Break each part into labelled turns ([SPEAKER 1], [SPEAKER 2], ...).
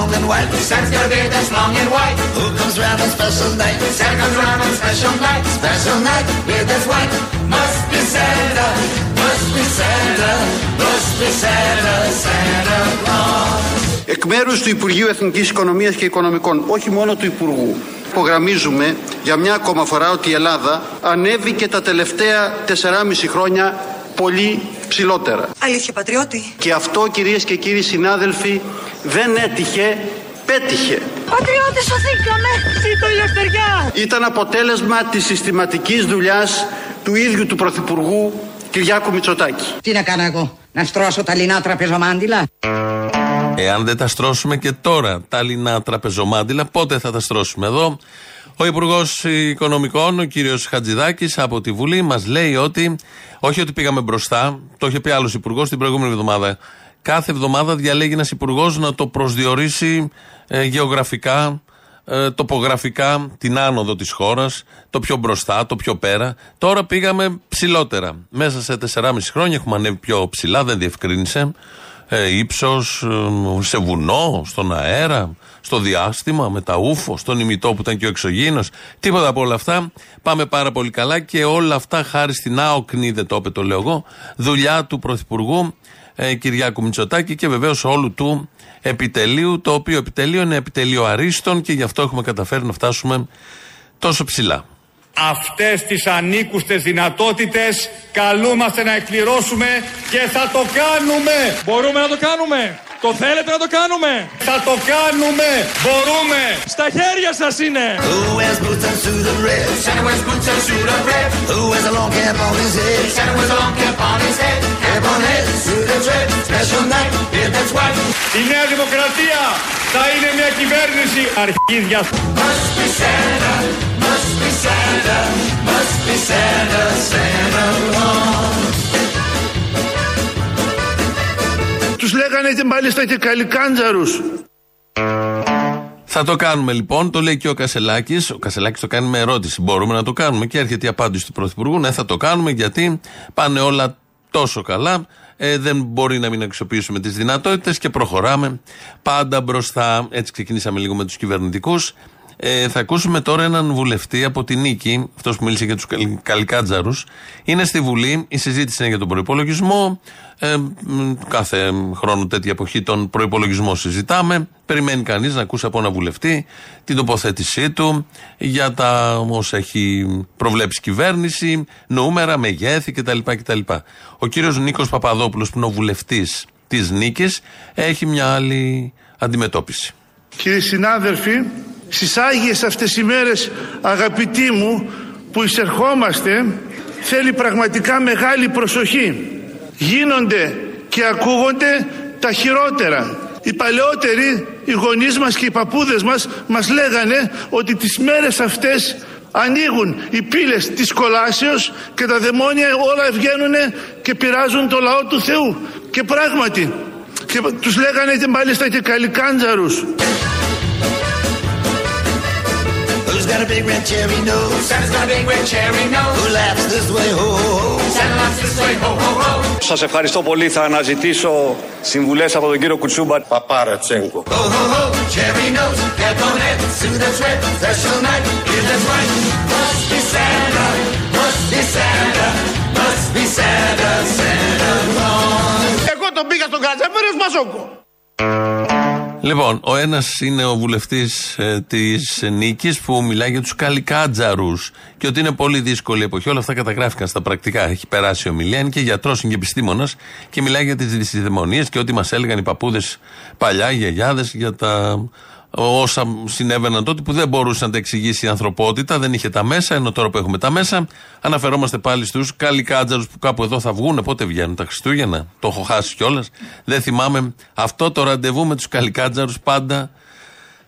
[SPEAKER 1] long and white. Santa's got a beard that's long and white. Who comes round on special night? Santa comes round on special night. Special night, beard that's white. Must be Santa, must be Santa, must be Santa, Santa Claus.
[SPEAKER 2] Εκ μέρου του Υπουργείου Εθνική Οικονομία και Οικονομικών, όχι μόνο του Υπουργού, υπογραμμίζουμε για μια ακόμα φορά ότι η Ελλάδα ανέβηκε τα τελευταία 4,5 χρόνια πολύ ψηλότερα.
[SPEAKER 3] Αλήθεια, πατριώτη.
[SPEAKER 2] Και αυτό κυρίες και κύριοι συνάδελφοι δεν έτυχε, πέτυχε.
[SPEAKER 3] Πατριώτη, σωθήκαμε. Ζήτω η ελευθεριά.
[SPEAKER 2] Ήταν αποτέλεσμα της συστηματικής δουλειάς του ίδιου του Πρωθυπουργού Κυριάκου Μητσοτάκη.
[SPEAKER 4] Τι να κάνω εγώ, να στρώσω τα λινά τραπεζομάντιλα;
[SPEAKER 5] Εάν δεν τα στρώσουμε και τώρα τα λινά τραπεζομάντιλα, πότε θα τα στρώσουμε εδώ; Ο Υπουργός Οικονομικών, ο κύριος Χατζηδάκης, από τη Βουλή, μας λέει ότι όχι ότι πήγαμε μπροστά, το είχε πει άλλος Υπουργός την προηγούμενη εβδομάδα. Κάθε εβδομάδα διαλέγει ένας Υπουργός να το προσδιορίσει ε, γεωγραφικά, ε, τοπογραφικά την άνοδο της χώρας, το πιο μπροστά, το πιο πέρα. Τώρα πήγαμε ψηλότερα. Μέσα σε 4,5 χρόνια έχουμε ανέβει πιο ψηλά, δεν διευκρίνησε. Ε, ύψος, ε, σε βουνό, στον αέρα, στο διάστημα, με τα ούφο, στον ημιτό που ήταν και ο εξωγήινος. Τίποτα από όλα αυτά. Πάμε πάρα πολύ καλά και όλα αυτά χάρη στην άοκνη, δεν το είπε το λέω εγώ, δουλειά του Πρωθυπουργού ε, Κυριάκου Μητσοτάκη και βεβαίως όλου του επιτελείου, το οποίο επιτελείο είναι επιτελείο αρίστων και γι' αυτό έχουμε καταφέρει να φτάσουμε τόσο ψηλά.
[SPEAKER 6] Αυτές τις ανήκουστες δυνατότητες καλούμαστε να εκπληρώσουμε και θα το κάνουμε.
[SPEAKER 7] Μπορούμε να το κάνουμε. Το θέλετε να το κάνουμε.
[SPEAKER 6] Θα το κάνουμε. Μπορούμε.
[SPEAKER 7] Στα χέρια σας είναι.
[SPEAKER 1] Who wears boots and suit of red? Santa wears boots and suit of red. Who wears a long cap on his head? Santa wears a long cap on his head. Cap on head, suit that's red. Special night, beard that's white.
[SPEAKER 6] Η Νέα Δημοκρατία θα είναι μια κυβέρνηση αρχίδια.
[SPEAKER 1] Must be Santa, must be Santa, must be Santa, Santa Claus.
[SPEAKER 8] Τους λέγανε και μάλιστα και καλικάντζαρους.
[SPEAKER 5] Θα το κάνουμε λοιπόν, το λέει και ο Κασελάκης. Ο Κασελάκης το κάνει με ερώτηση. Μπορούμε να το κάνουμε. Και έρχεται η απάντηση του Πρωθυπουργού. Ναι, θα το κάνουμε γιατί πάνε όλα τόσο καλά. Ε, δεν μπορεί να μην αξιοποιήσουμε τις δυνατότητες και προχωράμε πάντα μπροστά. Έτσι ξεκινήσαμε λίγο με τους κυβερνητικούς. Ε, θα ακούσουμε τώρα έναν βουλευτή από την Νίκη, αυτός που μίλησε για τους Καλικάτζαρους. Είναι στη Βουλή, η συζήτηση είναι για τον προπολογισμό. Ε, μ, κάθε χρόνο τέτοια εποχή τον προπολογισμό συζητάμε. Περιμένει κανείς να ακούσει από ένα βουλευτή την τοποθέτησή του για τα όσα έχει προβλέψει η κυβέρνηση, νούμερα, μεγέθη κτλ. κτλ. Ο κύριος Νίκος Παπαδόπουλος, που είναι ο βουλευτής της Νίκης, έχει μια άλλη αντιμετώπιση.
[SPEAKER 8] Κύριοι συνάδελφοι, στις Άγιες αυτές οι μέρες αγαπητοί μου που εισερχόμαστε θέλει πραγματικά μεγάλη προσοχή. Γίνονται και ακούγονται τα χειρότερα. Οι παλαιότεροι, οι γονείς μας και οι παππούδες μας μας λέγανε ότι τις μέρες αυτές ανοίγουν οι πύλες της κολάσεως και τα δαιμόνια όλα βγαίνουν και πειράζουν το λαό του Θεού. Και πράγματι, και τους λέγανε και μάλιστα και καλικάντζαρους.
[SPEAKER 9] Σας ευχαριστώ πολύ. Θα αναζητήσω συμβουλές από τον κύριο
[SPEAKER 1] Κουτσούπαρων Παπάρατευτικό.
[SPEAKER 8] Εγώ τον πήγα στον καθένα μαζόμουν
[SPEAKER 5] Λοιπόν, ο ένας είναι ο βουλευτής ε, της Νίκης που μιλάει για τους καλικάτζαρους και ότι είναι πολύ δύσκολη η εποχή. Όλα αυτά καταγράφηκαν στα πρακτικά. Έχει περάσει η ομιλία. Είναι και γιατρός, είναι και επιστήμονας και μιλάει για τις δυσδαιμονίε και ό,τι μας έλεγαν οι παππούδες παλιά, οι γιαγιάδες για τα όσα συνέβαιναν τότε που δεν μπορούσε να τα εξηγήσει η ανθρωπότητα, δεν είχε τα μέσα, ενώ τώρα που έχουμε τα μέσα, αναφερόμαστε πάλι στους καλικάτζαρου που κάπου εδώ θα βγουν. Πότε βγαίνουν τα Χριστούγεννα, το έχω χάσει κιόλας. Δεν θυμάμαι. Αυτό το ραντεβού με τους καλικάτζαρου πάντα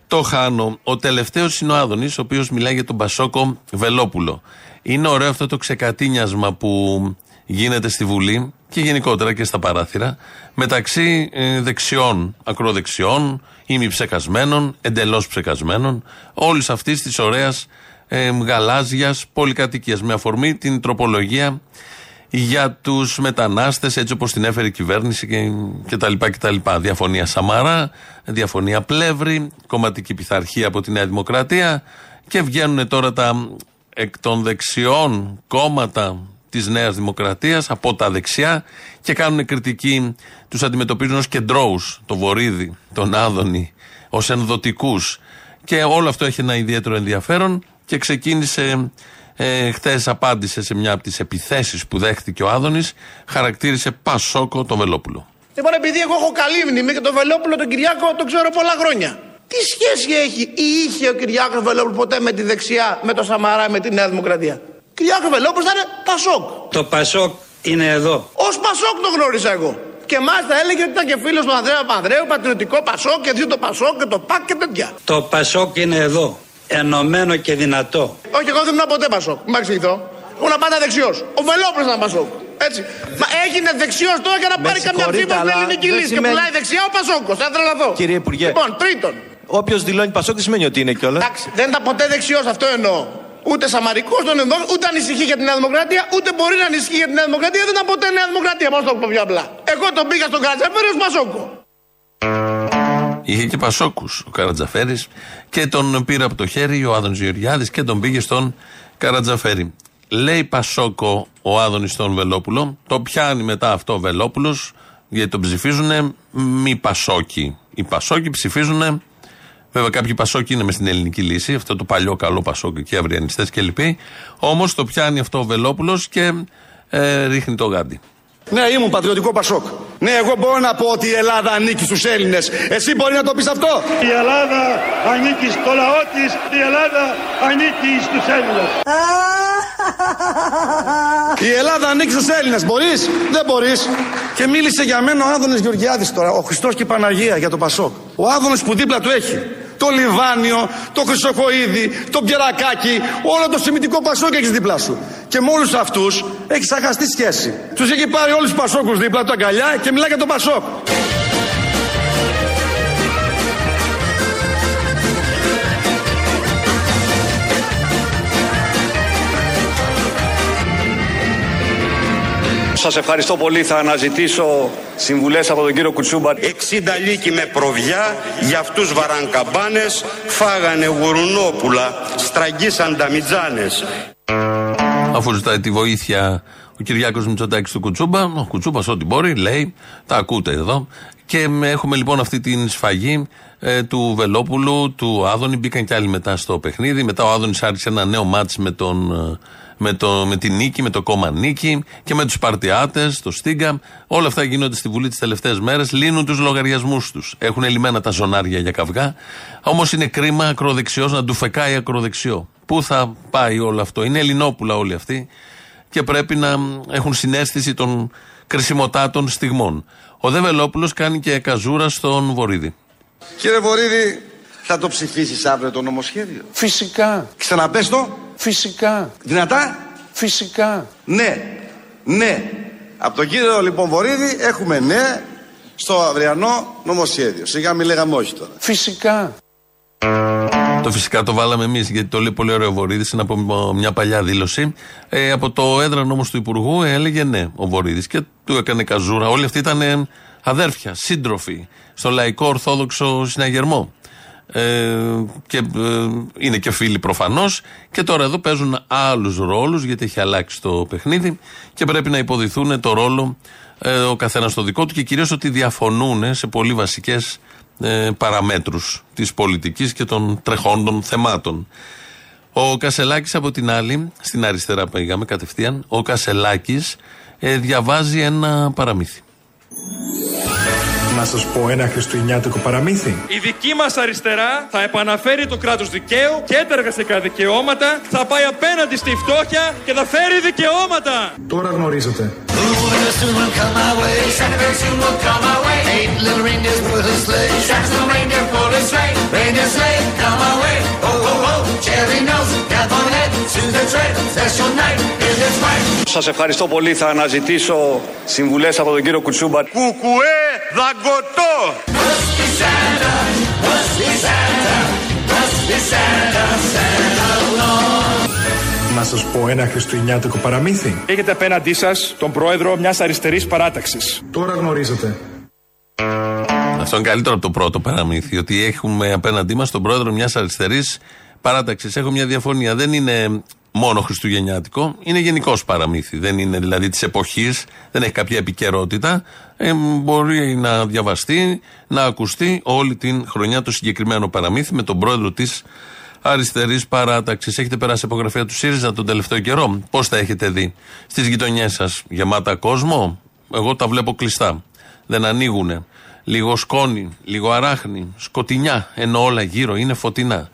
[SPEAKER 5] το χάνω. Ο τελευταίος είναι ο Άδωνης, ο οποίος μιλάει για τον Πασόκο Βελόπουλο. Είναι ωραίο αυτό το ξεκατίνιασμα που γίνεται στη Βουλή και γενικότερα και στα παράθυρα μεταξύ ε, δεξιών, ακροδεξιών, ημιψεκασμένων, εντελώς ψεκασμένων, όλης αυτής της ωραίας ε, γαλάζιας πολυκατοικίας. Με αφορμή την τροπολογία για τους μετανάστες, έτσι όπως την έφερε η κυβέρνηση και, τα λοιπά και τα λοιπά. Διαφωνία Σαμαρά, διαφωνία Πλεύρη, κομματική πειθαρχία από τη Νέα Δημοκρατία και βγαίνουν τώρα τα εκ των δεξιών κόμματα της Νέας Δημοκρατίας από τα δεξιά και κάνουν κριτική. Τους αντιμετωπίζουν ως κεντρώους, το Βορύδι, τον Άδωνη, ως ενδοτικούς. Και όλο αυτό έχει ένα ιδιαίτερο ενδιαφέρον και ξεκίνησε ε, Χθες απάντησε σε μια από τις επιθέσεις που δέχτηκε ο Άδωνης, χαρακτήρισε Πασόκο το Βελόπουλο.
[SPEAKER 1] Λοιπόν, επειδή εγώ έχω καλή μνήμη και τον Βελόπουλο τον Κυριάκο τον ξέρω πολλά χρόνια. Τι σχέση έχει ή είχε ο Κυριάκος Βελόπουλο ποτέ με τη δεξιά, με το Σαμαρά, με τη Νέα Δημοκρατία; Κυριάκο Βελόπουλο θα είναι Πασόκ.
[SPEAKER 10] Το Πασόκ είναι εδώ.
[SPEAKER 1] Ω Πασόκ το γνώρισα εγώ. Και μάλιστα έλεγε ότι ήταν και φίλος του Ανδρέα Πανδρέου, πατριωτικό Πασόκ και δύο το Πασόκ και το ΠΑΚ και τέτοια.
[SPEAKER 10] Το Πασόκ είναι εδώ ενωμένο και δυνατό.
[SPEAKER 1] Όχι, εγώ δεν ήμουν ποτέ Πασόκ. Μην εξηγηθώ. Ήμουν πάντα δεξιός. Ο Βελόπουλος ήταν Πασόκ. Έτσι. Μα έγινε δεξιός τώρα για να πάρει καμιά ψήφο στην ελληνική λύση. Και πουλάει δεξιά ο Πασόκος. Θα τρελαθώ.
[SPEAKER 11] Κύριε Υπουργέ.
[SPEAKER 1] Λοιπόν, τρίτον.
[SPEAKER 11] Όποιος δηλώνει Πασόκ δεν σημαίνει ότι είναι κιόλας.
[SPEAKER 1] Εντάξει, δεν ήταν ποτέ δεξιός, αυτό εννοώ. Ούτε σαμαρικός τον εννοώ, ούτε ανησυχεί για την Νέα Δημοκρατία, ούτε μπορεί να ανησυχεί για την Νέα Δημοκρατία. Δεν ήταν ποτέ Νέα Δημοκρατία, πώ το πω πιο απλά. Εγώ τον πήγα στον Κατζαφέρο Πασόκο.
[SPEAKER 5] Είχε και Πασόκους ο Καρατζαφέρης και τον πήρε από το χέρι ο Άδωνης Γεωργιάδης και τον πήγε στον Καρατζαφέρη. Λέει Πασόκο ο Άδωνης στον Βελόπουλο, το πιάνει μετά αυτό ο Βελόπουλος, γιατί τον ψηφίζουν μη Πασόκοι. Οι Πασόκοι ψηφίζουν, βέβαια κάποιοι Πασόκοι είναι μες στην ελληνική λύση, αυτό το παλιό καλό Πασόκοι και αυριανιστές κλπ. Όμως το πιάνει αυτό ο Βελόπουλος και ε, ρίχνει το γάντι.
[SPEAKER 2] Ναι, ήμουν πατριωτικό Πασόκ. Ναι, εγώ μπορώ να πω ότι η Ελλάδα ανήκει στους Έλληνες. Εσύ μπορεί να το πεις αυτό;
[SPEAKER 12] Η Ελλάδα ανήκει στο λαό της. Η Ελλάδα ανήκει στους Έλληνες.
[SPEAKER 2] Η Ελλάδα ανήκει στους Έλληνες. Μπορείς; Δεν μπορείς. Και μίλησε για μένα ο Άδωνης Γεωργιάδης τώρα. Ο Χριστός και η Παναγία για το Πασόκ. Ο Άδωνης που δίπλα του έχει το Λιβάνιο, το Χρυσοχοίδη, το Πιερακάκι, όλο το σημητικό Πασόκ έχεις δίπλα σου. Και με όλους αυτούς έχεις αγαστή σχέση. Τους έχει πάρει όλους τους Πασόκους δίπλα του αγκαλιά και μιλάει για τον Πασόκ.
[SPEAKER 9] Σας ευχαριστώ πολύ. Θα αναζητήσω συμβουλές από τον κύριο Κουτσούμπα.
[SPEAKER 13] 60 λύκοι με προβιά, για αυτούς βαρανκαμπάνες, φάγανε γουρουνόπουλα, στραγγίσαν τα μιτζάνες.
[SPEAKER 5] Αφού ζητάει τη βοήθεια ο Κυριάκος Μητσοτάκης του Κουτσούμπα, ο Κουτσούμπας ό,τι μπορεί, λέει, τα ακούτε εδώ. Και έχουμε λοιπόν αυτή την σφαγή ε, του Βελόπουλου, του Άδωνη. Μπήκαν κι άλλοι μετά στο παιχνίδι. Μετά ο Άδωνης άρχισε ένα νέο μάτς με τον ε, με, το, με τη νίκη, με το κόμμα νίκη και με τους Παρτιάτες, το Στίγκα. Όλα αυτά γίνονται στη Βουλή τις τελευταίες μέρες. Λύνουν τους λογαριασμούς τους. Έχουν λυμμένα τα ζωνάρια για καυγά. Όμως είναι κρίμα ακροδεξιός να του φεκάει ακροδεξιό. Πού θα πάει όλο αυτό; Είναι Ελληνόπουλα όλοι αυτοί και πρέπει να έχουν συνέστηση των κρισιμοτάτων στιγμών. Ο Δε κάνει και καζούρα στον Βορύδη.
[SPEAKER 2] Κύριε Βορύδη, θα το ψηφίσεις αύριο το νομοσχέδιο;
[SPEAKER 12] Φυσικά.
[SPEAKER 2] Ξαναπες το.
[SPEAKER 12] Φυσικά.
[SPEAKER 2] Δυνατά;
[SPEAKER 12] Φυσικά.
[SPEAKER 2] Ναι. Ναι. Από τον κύριο λοιπόν Βορύδη έχουμε ναι στο αυριανό νομοσχέδιο. Σιγά μην λέγαμε όχι τώρα.
[SPEAKER 12] Φυσικά.
[SPEAKER 5] Το φυσικά το βάλαμε εμείς γιατί το λέει πολύ ωραίο ο Βορύδης. Είναι από μια παλιά δήλωση. Ε, από το έδρανο όμω του Υπουργού έλεγε ναι ο Βορύδης και του έκανε καζούρα. Όλοι αυτοί ήταν αδέρφια, σύντροφοι στο λαϊκό ορθόδοξο συναγερμό. Ε, και ε, είναι και φίλοι προφανώς. Και τώρα εδώ παίζουν άλλους ρόλους γιατί έχει αλλάξει το παιχνίδι και πρέπει να υποδηθούν το ρόλο ε, ο καθένας το δικό του και κυρίως ότι διαφωνούν σε πολύ βασικές ε, παραμέτρους της πολιτικής και των τρεχόντων θεμάτων. Ο Κασελάκης από την άλλη, στην αριστερά πήγαμε κατευθείαν, ο Κασελάκης διαβάζει ένα παραμύθι.
[SPEAKER 14] Να σας πω ένα χριστουγεννιάτικο παραμύθι.
[SPEAKER 7] Η δική μας αριστερά θα επαναφέρει το κράτος δικαίου και τα εργασιακά δικαιώματα, θα πάει απέναντι στη φτώχεια και θα φέρει δικαιώματα.
[SPEAKER 14] Τώρα γνωρίζετε.
[SPEAKER 9] Σας ευχαριστώ πολύ. Θα αναζητήσω συμβουλές από τον κύριο Κουτσούμπα.
[SPEAKER 2] Κουκουέ δαγκωτό.
[SPEAKER 14] Να Να σας πω ένα χριστουγεννιάτικο παραμύθι.
[SPEAKER 6] Έχετε απέναντί σας τον πρόεδρο μιας αριστερής παράταξης.
[SPEAKER 14] Τώρα γνωρίζετε.
[SPEAKER 5] Αυτό είναι καλύτερο από το πρώτο παραμύθι. Ότι έχουμε απέναντί μας τον πρόεδρο μιας αριστερής παράταξης. Έχω μια διαφωνία. Δεν είναι μόνο χριστουγεννιάτικο, είναι γενικός παραμύθι. Δεν είναι δηλαδή της εποχής, δεν έχει κάποια επικαιρότητα. Ε, μπορεί να διαβαστεί, να ακουστεί όλη την χρονιά το συγκεκριμένο παραμύθι με τον πρόεδρο της αριστερής παράταξης. Έχετε περάσει απογραφία του ΣΥΡΙΖΑ τον τελευταίο καιρό; Πώς τα έχετε δει στις γειτονιές σας, γεμάτα κόσμο; Εγώ τα βλέπω κλειστά. Δεν ανοίγουν. Λίγο σκόνη, λίγο αράχνη, σκοτεινιά, ενώ όλα γύρω είναι φωτεινά.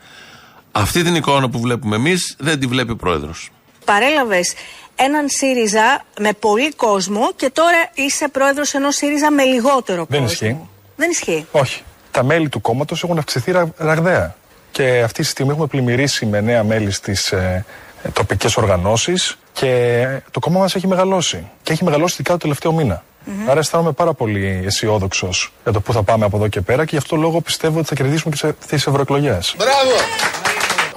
[SPEAKER 5] Αυτή την εικόνα που βλέπουμε εμείς δεν τη βλέπει ο πρόεδρος.
[SPEAKER 3] Παρέλαβες έναν ΣΥΡΙΖΑ με πολύ κόσμο και τώρα είσαι πρόεδρος ενός ΣΥΡΙΖΑ με λιγότερο κόσμο.
[SPEAKER 15] Δεν ισχύει.
[SPEAKER 3] Δεν ισχύει.
[SPEAKER 15] Όχι. Τα μέλη του κόμματος έχουν αυξηθεί ρα- ραγδαία. Και αυτή τη στιγμή έχουμε πλημμυρίσει με νέα μέλη στις ε, τοπικές οργανώσεις και το κόμμα μας έχει μεγαλώσει. Και έχει μεγαλώσει ειδικά το τελευταίο μήνα. Άρα αισθάνομαι πάρα πολύ αισιόδοξος για το πού θα πάμε από εδώ και πέρα και γι' αυτό λόγο πιστεύω ότι θα κερδίσουμε και στι ευρωεκλογές.
[SPEAKER 1] Μπράβο!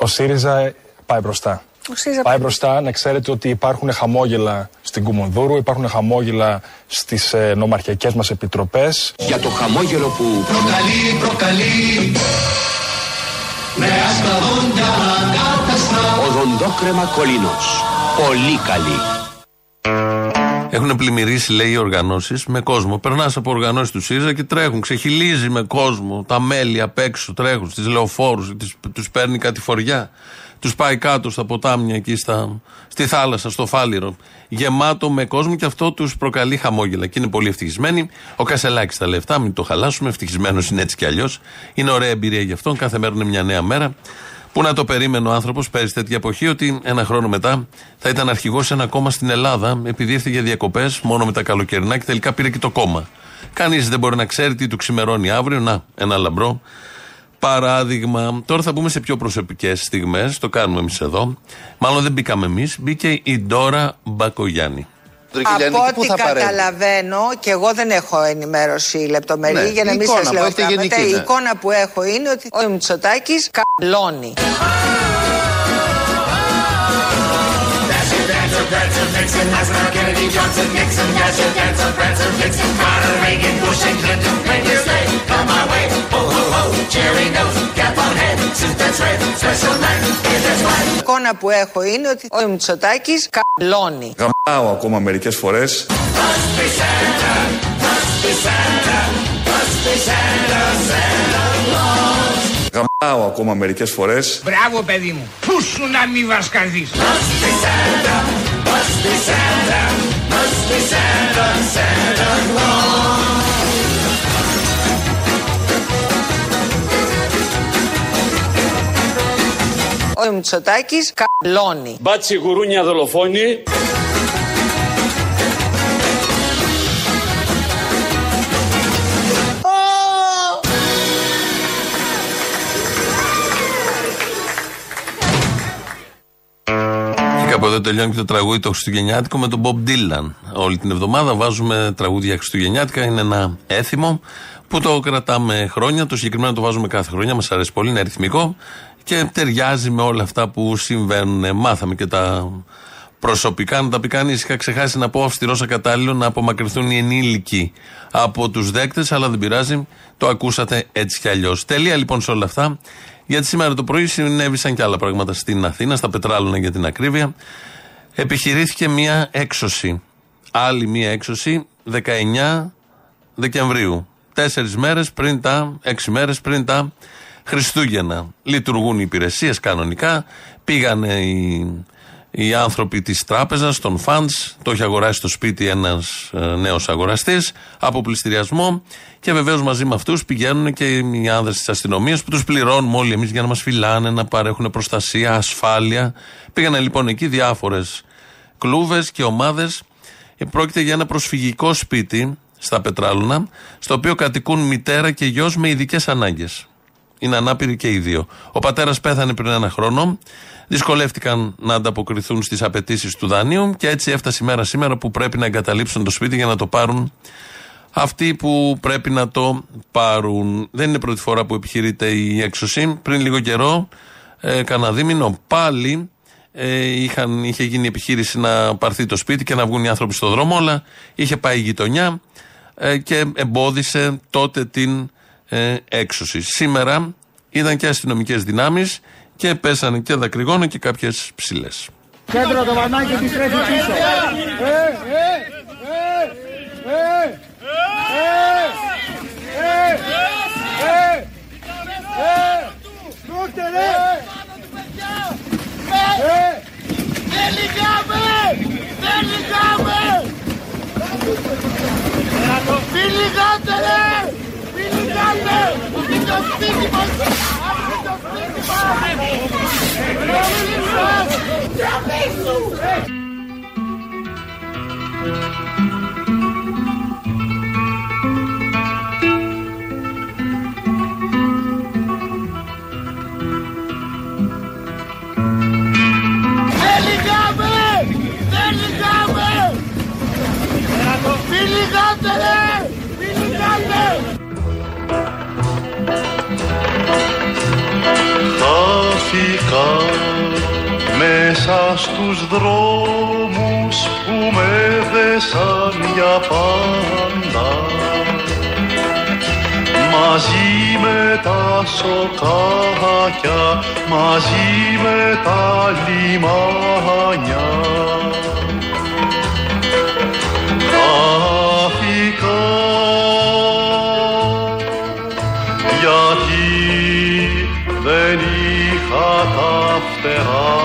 [SPEAKER 15] Ο ΣΥΡΙΖΑ πάει μπροστά.
[SPEAKER 3] Ο ΣΥΡΙΖΑ
[SPEAKER 15] Πάει μπροστά. να ξέρετε ότι υπάρχουν χαμόγελα στην Κουμουνδούρου, υπάρχουν χαμόγελα στις ε, νομαρχιακές μας επιτροπές.
[SPEAKER 16] Για το χαμόγελο που προκαλεί, προκαλεί. Με άσπρα ανάκαστρα Οδοντόκρεμα κολίνος. Πολύ καλή
[SPEAKER 5] Έχουν πλημμυρίσει, λέει, οι οργανώσεις με κόσμο. Περνάς από οργανώσεις του ΣΥΡΙΖΑ και τρέχουν. Ξεχυλίζει με κόσμο. Τα μέλη απ' έξω τρέχουν στις λεωφόρους. Τους παίρνει κατηφοριά. Τους πάει κάτω στα ποτάμια εκεί στα, στη θάλασσα, στο φάληρο. Γεμάτο με κόσμο και αυτό τους προκαλεί χαμόγελα. Και είναι πολύ ευτυχισμένοι. Ο Κασελάκης τα λεφτά, μην το χαλάσουμε. Ευτυχισμένος είναι έτσι κι αλλιώς. Είναι ωραία εμπειρία γι' αυτόν. Κάθε μέρα είναι μια νέα μέρα. Πού να το περίμενε ο άνθρωπος πέρυσι τέτοια εποχή ότι ένα χρόνο μετά θα ήταν αρχηγός σε ένα κόμμα στην Ελλάδα, επειδή ήρθε για διακοπές μόνο με τα καλοκαιρινά και τελικά πήρε και το κόμμα. Κανείς δεν μπορεί να ξέρει τι του ξημερώνει αύριο. Να, ένα λαμπρό παράδειγμα. Τώρα θα μπούμε σε πιο προσωπικές στιγμές. Το κάνουμε εμείς εδώ. Μάλλον δεν μπήκαμε εμείς. Μπήκε η Ντόρα Μπακογιάννη.
[SPEAKER 17] Από ό,τι καταλαβαίνω, και εγώ δεν έχω ενημέρωση λεπτομερή
[SPEAKER 18] Ναι,
[SPEAKER 17] για να
[SPEAKER 18] η
[SPEAKER 17] μην
[SPEAKER 18] εικόνα
[SPEAKER 17] σας
[SPEAKER 18] που
[SPEAKER 17] λέω
[SPEAKER 18] έχετε
[SPEAKER 17] πράγματα.
[SPEAKER 18] γενική,
[SPEAKER 17] Η
[SPEAKER 18] ναι.
[SPEAKER 17] εικόνα που έχω είναι ότι ο Μητσοτάκης καλώνει. Η εικόνα που έχω είναι ότι ο Μητσοτάκης καλώνει.
[SPEAKER 9] Γαμάω ακόμα μερικές φορές. Γαμάω ακόμα μερικές φορές.
[SPEAKER 19] Μπράβο παιδί μου. Πού σου να μη βασκαδείς.
[SPEAKER 17] Ο Μητσοτάκης καλώνει.
[SPEAKER 6] Μπάτσι γουρούνια δολοφόνη.
[SPEAKER 5] Και κάπου εδώ τελειώνει και το τραγούδι το Χριστουγεννιάτικο με τον Bob Dylan. Όλη την εβδομάδα βάζουμε τραγούδια Χριστουγεννιάτικα. Είναι ένα έθιμο που το κρατάμε χρόνια. Το συγκεκριμένο το βάζουμε κάθε χρονιά. Μας αρέσει πολύ, είναι αριθμικό και ταιριάζει με όλα αυτά που συμβαίνουν. Μάθαμε και τα προσωπικά να τα πει κανείς. Είχα ξεχάσει να πω αυστηρός ακατάλληλο να απομακρυνθούν οι ενήλικοι από τους δέκτες, αλλά δεν πειράζει. Το ακούσατε έτσι κι αλλιώς. Τελεία λοιπόν σε όλα αυτά. Γιατί σήμερα το πρωί συνέβησαν και άλλα πράγματα στην Αθήνα, στα Πετράλωνα για την ακρίβεια. Επιχειρήθηκε μία έξωση. Άλλη μία έξωση 19 Δεκεμβρίου. Τέσσερις μέρες πριν τα, έξι μέρες πριν τα Χριστούγεννα. Λειτουργούν οι υπηρεσίες κανονικά. Πήγανε οι, οι άνθρωποι της τράπεζας, των funds. Το έχει αγοράσει στο σπίτι ένας νέος αγοραστής από πληστηριασμό. Και βεβαίως μαζί με αυτούς πηγαίνουν και οι άνδρες της αστυνομίας που τους πληρώνουμε όλοι εμείς για να μας φυλάνε, να παρέχουν προστασία, ασφάλεια. Πήγανε λοιπόν εκεί διάφορες κλούβες και ομάδες. Πρόκειται για ένα προσφυγικό σπίτι στα Πετράλωνα, στο οποίο κατοικούν μητέρα και γιος με ειδικές ανάγκες. Είναι ανάπηροι και οι δύο. Ο πατέρας πέθανε πριν ένα χρόνο. Δυσκολεύτηκαν να ανταποκριθούν στις απαιτήσεις του δανείου και έτσι έφτασε η μέρα σήμερα που πρέπει να εγκαταλείψουν το σπίτι για να το πάρουν αυτοί που πρέπει να το πάρουν. Δεν είναι πρώτη φορά που επιχειρείται η έξωση. Πριν λίγο καιρό, ε, κανένα δίμηνο, πάλι Ε, είχαν, είχε γίνει επιχείρηση να πάρθει το σπίτι και να βγουν οι άνθρωποι στο δρόμο, αλλά είχε πάει η γειτονιά ε, και εμπόδισε τότε την ε, έξωση. Σήμερα ήταν και αστυνομικέ δυνάμει και πέσανε και δακρυγόνα και κάποιε ψηλέ.
[SPEAKER 16] Κέντρο το βανάκι επιστρέφει πίσω. Ε, ε, ε, ε, ε, ε, ε, ε, Δούστε ρε! Δεν λυγάμε! Δεν λυγάμε! Μην
[SPEAKER 8] μέσα στους δρόμους που με δέσαν για πάντα μαζί με τα σοκάκια, μαζί με τα λιμάνια. Χάθηκα γιατί δεν είχα τα φτερά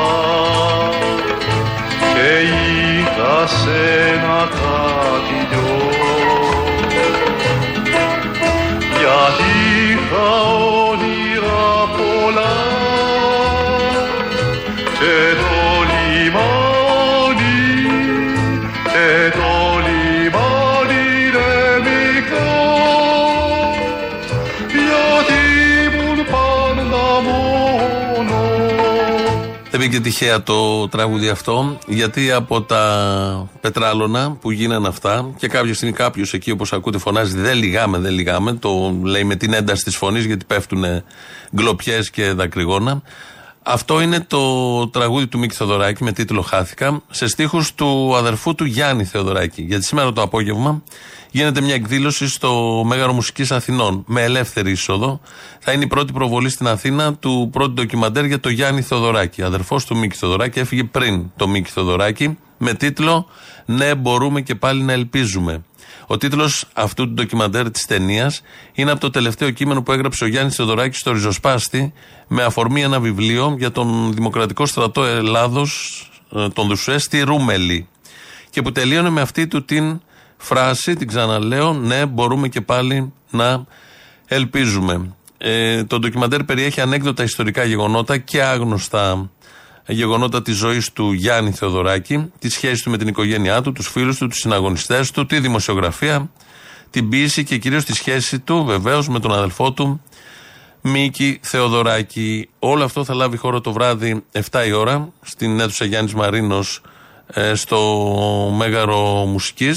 [SPEAKER 8] είχα
[SPEAKER 5] Δεν μπήκε τυχαία το τραγούδι αυτό, γιατί από τα πετράλωνα που γίνανε αυτά και κάποια στιγμή κάποιος εκεί όπως ακούτε φωνάζει Δεν λυγάμε, δεν λυγάμε. Το λέει με την ένταση της φωνής γιατί πέφτουν γκλοπιές και δακρυγόνα. Αυτό είναι το τραγούδι του Μίκη Θεοδωράκη με τίτλο Χάθηκα σε στίχους του αδερφού του Γιάννη Θεοδωράκη. Γιατί σήμερα το απόγευμα γίνεται μια εκδήλωση στο Μέγαρο Μουσικής Αθηνών με ελεύθερη είσοδο. Θα είναι η πρώτη προβολή στην Αθήνα του πρώτου ντοκιμαντέρ για το Γιάννη Θεοδωράκη. Αδερφός του Μίκη Θεοδωράκη έφυγε πριν το Μίκη Θεοδωράκη με τίτλο Ναι, μπορούμε και πάλι να ελπίζουμε. Ο τίτλος αυτού του ντοκιμαντέρ της ταινίας είναι από το τελευταίο κείμενο που έγραψε ο Γιάννης Θεοδωράκης στο Ριζοσπάστη με αφορμή ένα βιβλίο για τον Δημοκρατικό Στρατό Ελλάδος, τον Δουσουέ, στη Ρούμελη. Και που τελείωνε με αυτή του την φράση, την ξαναλέω, ναι, μπορούμε και πάλι να ελπίζουμε. Ε, το ντοκιμαντέρ περιέχει ανέκδοτα ιστορικά γεγονότα και άγνωστα γεγονότα της ζωής του Γιάννη Θεοδωράκη, τη σχέση του με την οικογένειά του, τους φίλους του, τους συναγωνιστές του, τη δημοσιογραφία, την ποιήση και κυρίως τη σχέση του βεβαίως με τον αδελφό του Μίκη Θεοδωράκη. Όλο αυτό θα λάβει χώρο το βράδυ 7 η ώρα στην αίθουσα Γιάννης Μαρίνος ε, στο Μέγαρο Μουσική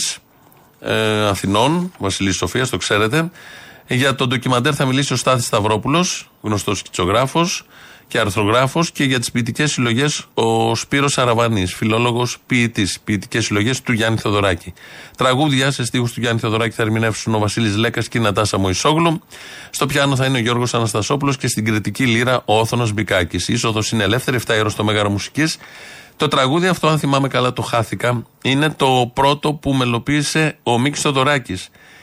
[SPEAKER 5] ε, Αθηνών, Βασιλής Σοφίας, το ξέρετε. Για το ντοκιμαντέρ θα μιλήσει ο Στάθης Σταυρόπουλος, γνωστός σκητσογράφος και αρθρογράφος και για τις ποιητικές συλλογές ο Σπύρος Αραβανής, φιλόλογος ποιητής, ποιητικές συλλογές του Γιάννη Θεοδωράκη. Τραγούδια σε στίχους του Γιάννη Θεοδωράκη θα ερμηνεύσουν ο Βασίλης Λέκας και η Νατάσα Μωυσόγλου. Στο πιάνο θα είναι ο Γιώργος Αναστασόπουλος και στην κριτική λύρα ο Όθωνος Μπικάκης. Η είσοδος είναι ελεύθερη, 7 ώρα στο Μέγαρο Μουσικής. Το τραγούδι αυτό, αν θυμάμαι καλά, το χάθηκα. Είναι το πρώτο που μελοποίησε ο Μίκης Θοδωράκη.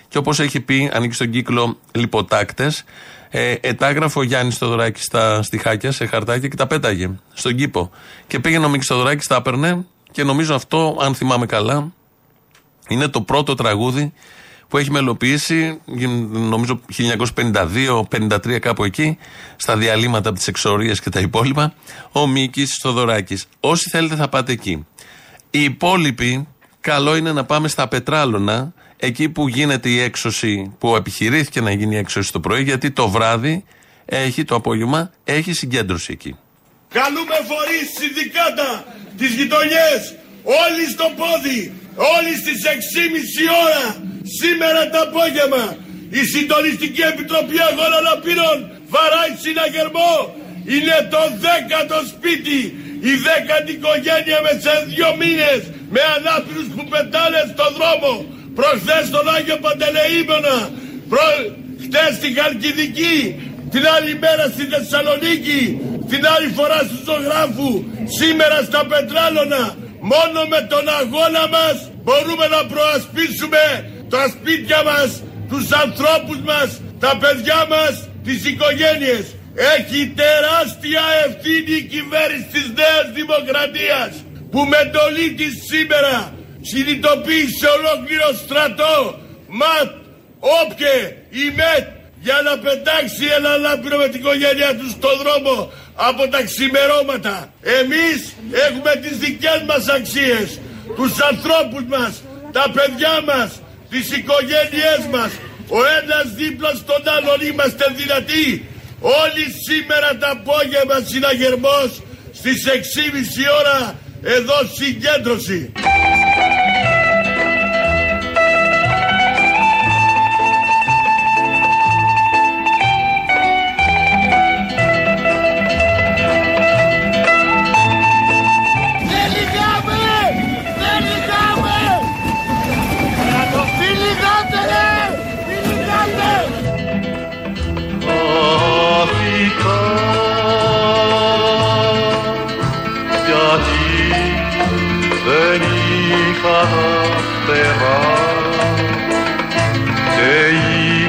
[SPEAKER 5] Και όπως έχει πει, ανήκει στον κύκλο Λιποτάκτες. Ε, ετάγραφε ο Γιάννη Θοδωράκη στα στιχάκια σε χαρτάκια και τα πέταγε στον κήπο. Και πήγαινε ο Μίκη Θοδωράκη, τα έπαιρνε και νομίζω αυτό, αν θυμάμαι καλά, είναι το πρώτο τραγούδι που έχει μελοποιήσει, νομίζω 1952-53 κάπου εκεί, στα διαλύματα από τις εξορίες και τα υπόλοιπα, ο Μίκης Θοδωράκη. Όσοι θέλετε θα πάτε εκεί. Οι υπόλοιποι, καλό είναι να πάμε στα πετράλωνα, εκεί που γίνεται η έξωση, που επιχειρήθηκε να γίνει η έξωση το πρωί, γιατί το βράδυ έχει, το απόγευμα, έχει συγκέντρωση εκεί.
[SPEAKER 12] Καλούμε φορείς, συνδικάτα, τις γειτονιές, όλοι στο πόδι, όλοι στις 6.30 ώρα, σήμερα το απόγευμα, η Συντονιστική Επιτροπή Αγώνων Απείρων βαράει συναγερμό, είναι το δέκατο σπίτι η δέκατη οικογένεια με σε δύο μήνες με ανάπηρους που πετάνε στον δρόμο προχθές στον Άγιο Παντελεήμονα προς... χτες στη Χαλκιδική την άλλη μέρα στη Θεσσαλονίκη την άλλη φορά του ζωγράφου σήμερα στα Πετράλωνα. Μόνο με τον αγώνα μας μπορούμε να προασπίσουμε τα σπίτια μας τους ανθρώπους μας τα παιδιά μας τις οικογένειες. Έχει τεράστια ευθύνη η κυβέρνηση της Νέας Δημοκρατίας που με εντολή της σήμερα συνειδητοποίησε ολόκληρο στρατό ΜΑΤ, όποιε, ΙΜΕΤ για να πετάξει ένα λάμπρο με την οικογένειά τους στον δρόμο από τα ξημερώματα. Εμείς έχουμε τις δικές μας αξίες, τους ανθρώπους μας, τα παιδιά μας, τις οικογένειές μας. Ο ένας δίπλα στον άλλον είμαστε δυνατοί. Όλοι σήμερα τα απόγευμα συναγερμός στις 6.30 ώρα εδώ συγκέντρωση.
[SPEAKER 5] enfado te va che i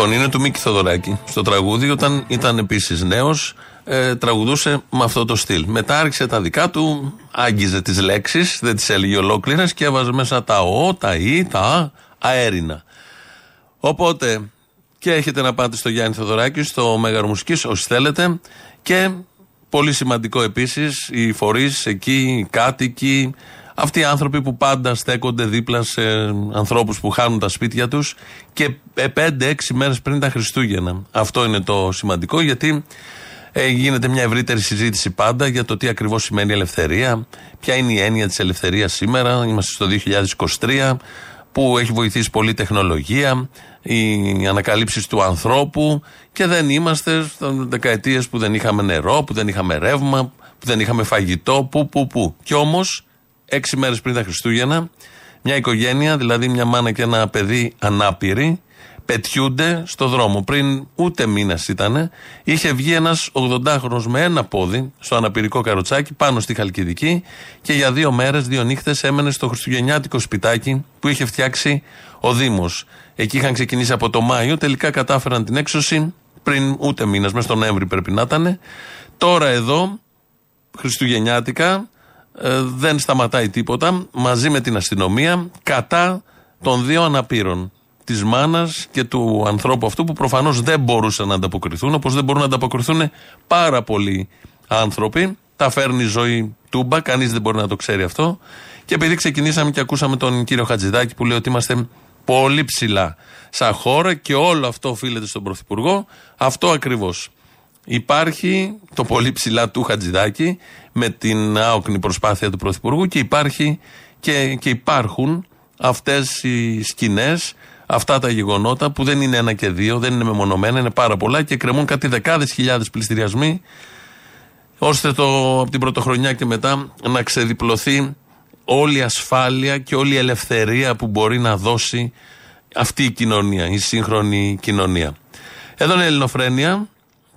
[SPEAKER 5] φωνή είναι του Μίκη Θοδωράκη. Στο τραγούδι, όταν ήταν επίσης νέος, ε, τραγουδούσε με αυτό το στυλ. Μετά άρχισε τα δικά του, άγγιζε τις λέξεις, δεν τις έλεγε ολόκληρες και έβαζε μέσα τα ο, τα ι, τα α, αέρινα. Οπότε και έχετε να πάτε στο Γιάννη Θοδωράκη, στο Μέγαρο Μουσικής, όσοι θέλετε. Και πολύ σημαντικό επίσης, οι φορείς εκεί, οι κάτοικοι, αυτοί οι άνθρωποι που πάντα στέκονται δίπλα σε ανθρώπους που χάνουν τα σπίτια τους και 5-6 μέρες πριν τα Χριστούγεννα. Αυτό είναι το σημαντικό γιατί ε, γίνεται μια ευρύτερη συζήτηση πάντα για το τι ακριβώς σημαίνει ελευθερία, ποια είναι η έννοια της ελευθερίας σήμερα. Είμαστε στο 2023 που έχει βοηθήσει πολύ τεχνολογία, οι ανακαλύψεις του ανθρώπου και δεν είμαστε στις δεκαετίες που δεν είχαμε νερό, που δεν είχαμε ρεύμα, που δεν είχαμε φαγητό, που, που, που. Κι όμως έξι μέρες πριν τα Χριστούγεννα, μια οικογένεια, δηλαδή μια μάνα και ένα παιδί ανάπηροι, πετιούνται στο δρόμο. Πριν ούτε μήνας ήταν, είχε βγει ένας 80χρονο με ένα πόδι στο αναπηρικό καροτσάκι πάνω στη Χαλκιδική και για δύο μέρες, δύο νύχτες έμενε στο χριστουγεννιάτικο σπιτάκι που είχε φτιάξει ο Δήμος. Εκεί είχαν ξεκινήσει από το Μάιο, τελικά κατάφεραν την έξωση πριν ούτε μήνας, μέσα στον Νοέμβρη πρέπει να ήταν. Τώρα εδώ, Χριστουγεννιάτικα, ε, δεν σταματάει τίποτα μαζί με την αστυνομία κατά των δύο αναπήρων. Της μάνας και του ανθρώπου αυτού που προφανώς δεν μπορούσαν να ανταποκριθούν, όπως δεν μπορούν να ανταποκριθούν πάρα πολλοί άνθρωποι. Τα φέρνει η ζωή τούμπα, κανείς δεν μπορεί να το ξέρει αυτό. Και επειδή ξεκινήσαμε και ακούσαμε τον κύριο Χατζηδάκη που λέει ότι είμαστε πολύ ψηλά σαν χώρα και όλο αυτό οφείλεται στον Πρωθυπουργό, αυτό ακριβώς. Υπάρχει το πολύ ψηλά του Χατζηδάκη με την άοκνη προσπάθεια του Πρωθυπουργού και υπάρχει και, και υπάρχουν αυτές οι σκηνές, αυτά τα γεγονότα που δεν είναι ένα και δύο, δεν είναι μεμονωμένα, είναι πάρα πολλά και κρεμούν κάτι δεκάδες χιλιάδες πληστηριασμοί ώστε το, από την πρωτοχρονιά και μετά να ξεδιπλωθεί όλη η ασφάλεια και όλη η ελευθερία που μπορεί να δώσει αυτή η κοινωνία, η σύγχρονη κοινωνία. Εδώ είναι η Ελληνοφρένεια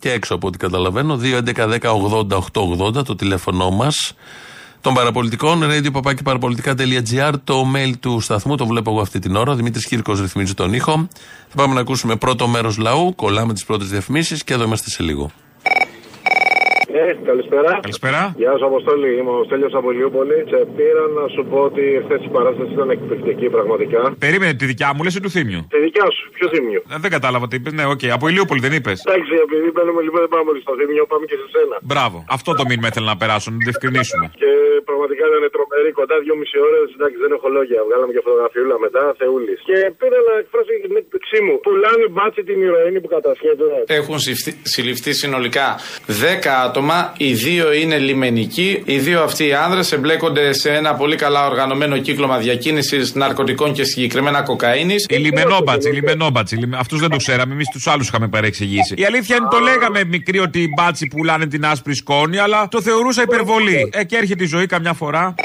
[SPEAKER 5] και έξω από ό,τι καταλαβαίνω. 2.11.10.80.880 το τηλέφωνό μας. Των παραπολιτικών, radio.parapolitica.gr, το mail του σταθμού, το βλέπω εγώ αυτή την ώρα. Ο Δημήτρης Κύρκος ρυθμίζει τον ήχο. Θα πάμε να ακούσουμε πρώτο μέρος λαού, κολλάμε τις πρώτες διαφημίσεις και εδώ είμαστε σε λίγο.
[SPEAKER 20] Ε, καλησπέρα.
[SPEAKER 21] Καλησπέρα.
[SPEAKER 20] Γεια σου, Αποστόλη. Είμαι ο Στέλιος από Λιούπολη. Σε πήρα να σου πω ότι χθες η παράσταση ήταν εκπληκτική πραγματικά.
[SPEAKER 21] Περίμενε τη δικιά μου, λες του θύμιου.
[SPEAKER 20] Τη δικιά σου, ποιο θύμιο.
[SPEAKER 21] Ε, δεν κατάλαβα τι είπες. Ναι, οκ. Από Ηλιούπολη δεν είπες.
[SPEAKER 20] Εντάξει, επειδή μπαίνουμε λοιπόν δεν πάμε όλοι στο Θύμιο, πάμε και σε σένα.
[SPEAKER 21] Μπράβο. Αυτό το μήνυμα ήθελα να περάσω, να το διευκρινίσουμε.
[SPEAKER 20] Και πραγματικά ήταν τρομερή, κοντά δυόμιση ώρες. Εντάξει, δεν έχω λόγια. Βγάλαμε και φωτογραφιούλα μετά, Θεούλης. Και πήρα να εκφράσω και την έκπληξή μου. Πουλάνε μπάτσι την ηρωίνη που κατασχέται.
[SPEAKER 22] Έχουν συλληφθεί- συλληφθεί συνολικά 10 άτομα, οι δύο είναι λιμενικοί. Οι δύο αυτοί οι άνδρες εμπλέκονται σε ένα πολύ καλά οργανωμένο κύκλωμα διακίνησης ναρκωτικών και συγκεκριμένα κοκαίνης.
[SPEAKER 21] Οι λιμενόμπατσι, οι λιμενόμπατσι. Αυτούς δεν το ξέραμε, εμείς τους άλλους είχαμε παρεξηγήσει. Η αλήθεια είναι το λέγαμε μικρή ότι οι μπάτσι πουλάνε την άσπρη σκόνη, αλλά το θεωρούσα υπερβολή. Ε, και έρχεται η ζωή καμιά φορά.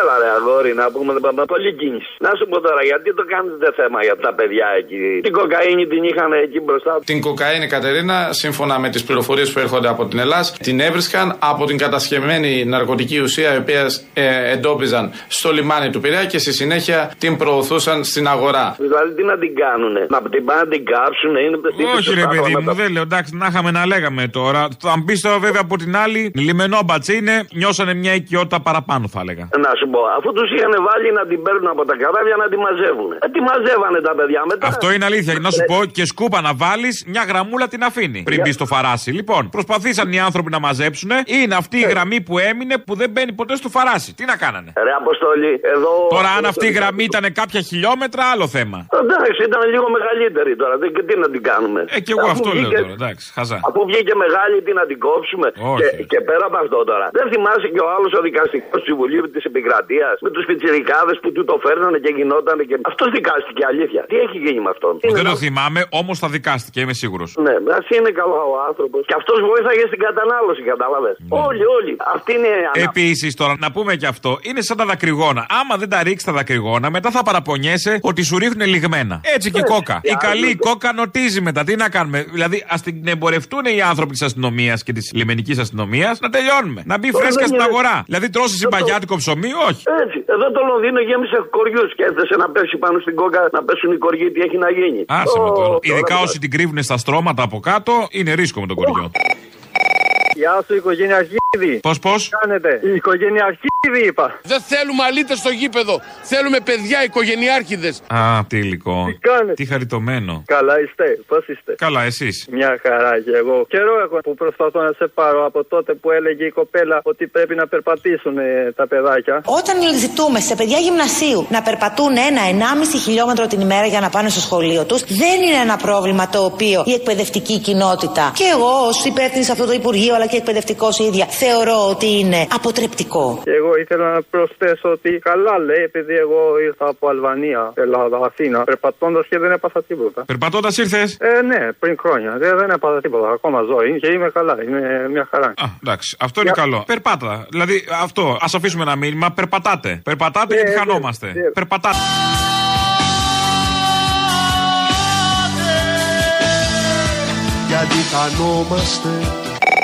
[SPEAKER 23] Έλα ρε αγόρι να πούμε δεν πάμε πολύ κίνηση. Να σου πω τώρα γιατί το κάνετε θέμα για τα παιδιά εκεί. Την κοκαίνη την είχαν εκεί μπροστά.
[SPEAKER 22] Την κοκαίνη Κατερίνα, σύμφωνα με τις πληροφορίες που έρχονται από την Ελλάδα, την έβρισκαν από την κατασκευμένη ναρκωτική ουσία, η οποία ε, εντόπιζαν στο λιμάνι του Πειραιά και στη συνέχεια την προωθούσαν στην αγορά.
[SPEAKER 23] Δηλαδή τι να την κάνουνε; Να την πάνε να την κάψουν. Είναι
[SPEAKER 21] Όχι ρε παιδί μου, δεν λέω εντάξει να είχαμε να λέγαμε τώρα. Θα μπεις τώρα βέβαια από την άλλη, λιμενόμπατσι είναι, νιώσανε μια οικειότητα παραπάνω θα έλεγα.
[SPEAKER 23] Να σου πω, αφού τους είχαν βάλει να την παίρνουν από τα καράβια να τη μαζεύουν. Ε, τη μαζεύανε τα παιδιά μετά.
[SPEAKER 21] Αυτό είναι αλήθεια. Να σου
[SPEAKER 23] Ε,
[SPEAKER 21] πω και σκούπα να βάλεις, μια γραμμούλα την αφήνει. Πριν μπει στο φαράσι. Λοιπόν, προσπαθήσαν οι άνθρωποι να μαζέψουν. Είναι αυτή η γραμμή που έμεινε που δεν μπαίνει ποτέ στο φαράσι. Τι να κάνανε;
[SPEAKER 23] Ρε Αποστολή, εδώ.
[SPEAKER 21] Τώρα, αν αυτή η γραμμή ήταν κάποια χιλιόμετρα, άλλο θέμα.
[SPEAKER 23] Εντάξει, ήταν λίγο μεγαλύτερη τώρα. Δεν, και τι να την κάνουμε;
[SPEAKER 21] Ε, και εγώ
[SPEAKER 23] Αφού
[SPEAKER 21] αυτό λέω
[SPEAKER 23] βγήκε-
[SPEAKER 21] τώρα. Εντάξει, χαζά.
[SPEAKER 23] Αφού βγήκε μεγάλη, τι να την κόψουμε;
[SPEAKER 21] Όχι.
[SPEAKER 23] Και, και πέρα από αυτό τώρα. Δεν θυμάσαι και ο άλλος ο δικαστικός του Συμβουλίου της Επικρατεία με τους πιτσιρικάδες που του το φέρνανε και γινότανε και. Αυτό δικάστηκε αλήθεια. Τι έχει γίνει με αυτόν; Τι
[SPEAKER 21] Δεν
[SPEAKER 23] είναι
[SPEAKER 21] το θυμάμαι, όμως θα δικάστηκε, είμαι σίγουρος.
[SPEAKER 23] ναι, ας είναι καλό ο άνθρωπος. Και αυτός βοήθαγε στην κατανάλωση, κατάλαβες.
[SPEAKER 21] Ναι.
[SPEAKER 23] Όλοι, όλοι. Αυτή είναι. ανα-
[SPEAKER 21] Επίσης, τώρα να πούμε και αυτό, είναι σαν τα δακρυγόνα. Άμα δεν τα ρίξει τα δακρυγόνα, μετά θα παραπονιέσαι ότι σου ρίχνουν λιγμένα. Έτσι και η
[SPEAKER 23] Ε,
[SPEAKER 21] κόκα. Η
[SPEAKER 23] ε,
[SPEAKER 21] καλή
[SPEAKER 23] άλλο-
[SPEAKER 21] κόκα νοτίζει μετά. Τι να κάνουμε; Δηλαδή, ας την εμπορευτούν οι άνθρωποι της αστυνομίας και της λιμενικής αστυνομίας να τελειώνουμε. Να μπει
[SPEAKER 23] Τώρα
[SPEAKER 21] φρέσκα
[SPEAKER 23] δεν
[SPEAKER 21] στην
[SPEAKER 23] είναι-
[SPEAKER 21] αγορά. Δηλαδή, τρώσει συμπαγιάτικο ψωμί, όχι.
[SPEAKER 23] Έτσι. Εδώ το Λονδίνο γέμισε κοριούς και έθεσε να πέσει πάνω στην κόκα, να πέσουν οι κοριοί, τι έχει να γίνει.
[SPEAKER 21] Άσε με
[SPEAKER 23] Ω,
[SPEAKER 21] τώρα.
[SPEAKER 23] τώρα
[SPEAKER 21] Ειδικά
[SPEAKER 23] δεν
[SPEAKER 21] όσοι την κρύβουν στα στρώματα από κάτω, είναι ρίσκο με τον κοριό.
[SPEAKER 24] Γεια σου, οικογένεια Αρχίδη.
[SPEAKER 21] Πώς, πώς;
[SPEAKER 24] Κάνετε; Η οικογένεια Αρχίδη είπα.
[SPEAKER 25] Δεν θέλουμε αλήτες στο γήπεδο. Θέλουμε παιδιά οικογενειάρχηδες.
[SPEAKER 21] Α, τι υλικό.
[SPEAKER 24] Τι κάνετε;
[SPEAKER 21] Τι χαριτωμένο.
[SPEAKER 24] Καλά είστε, πώς είστε;
[SPEAKER 21] Καλά, εσείς;
[SPEAKER 24] Μια χαρά και εγώ. Καιρό έχω που προσπαθώ να σε πάρω από τότε που έλεγε η κοπέλα ότι πρέπει να περπατήσουν ε, τα παιδάκια.
[SPEAKER 26] Όταν ζητούμε σε παιδιά γυμνασίου να περπατούν ένα-ενάμιση χιλιόμετρο την ημέρα για να πάνε στο σχολείο τους, δεν είναι ένα πρόβλημα το οποίο η εκπαιδευτική κοινότητα και εγώ ως υπεύθυνη σε αυτό το Υπουργείο αλλά και εκπαιδευτικός ίδια θεωρώ ότι είναι αποτρεπτικό.
[SPEAKER 24] Και εγώ ήθελα να προσθέσω ότι καλά λέει, επειδή εγώ ήρθα από Αλβανία, Ελλάδα, Αθήνα, περπατώντας και δεν έπαθα τίποτα.
[SPEAKER 21] Περπατώντας ήρθες;
[SPEAKER 24] Ε, ναι, πριν χρόνια. Δεν, δεν έπαθα τίποτα. Ακόμα ζω είναι και είμαι καλά. Είμαι μια χαρά.
[SPEAKER 21] Α, εντάξει, αυτό είναι καλό. Περπάτα. Δηλαδή, αυτό, ας αφήσουμε ένα μήνυμα. Περπατάτε. Περπατάτε γιατί
[SPEAKER 24] ναι,
[SPEAKER 21] χανόμαστε.
[SPEAKER 24] ναι.
[SPEAKER 21] Περπατάτε.
[SPEAKER 16] Γιατί χανόμαστε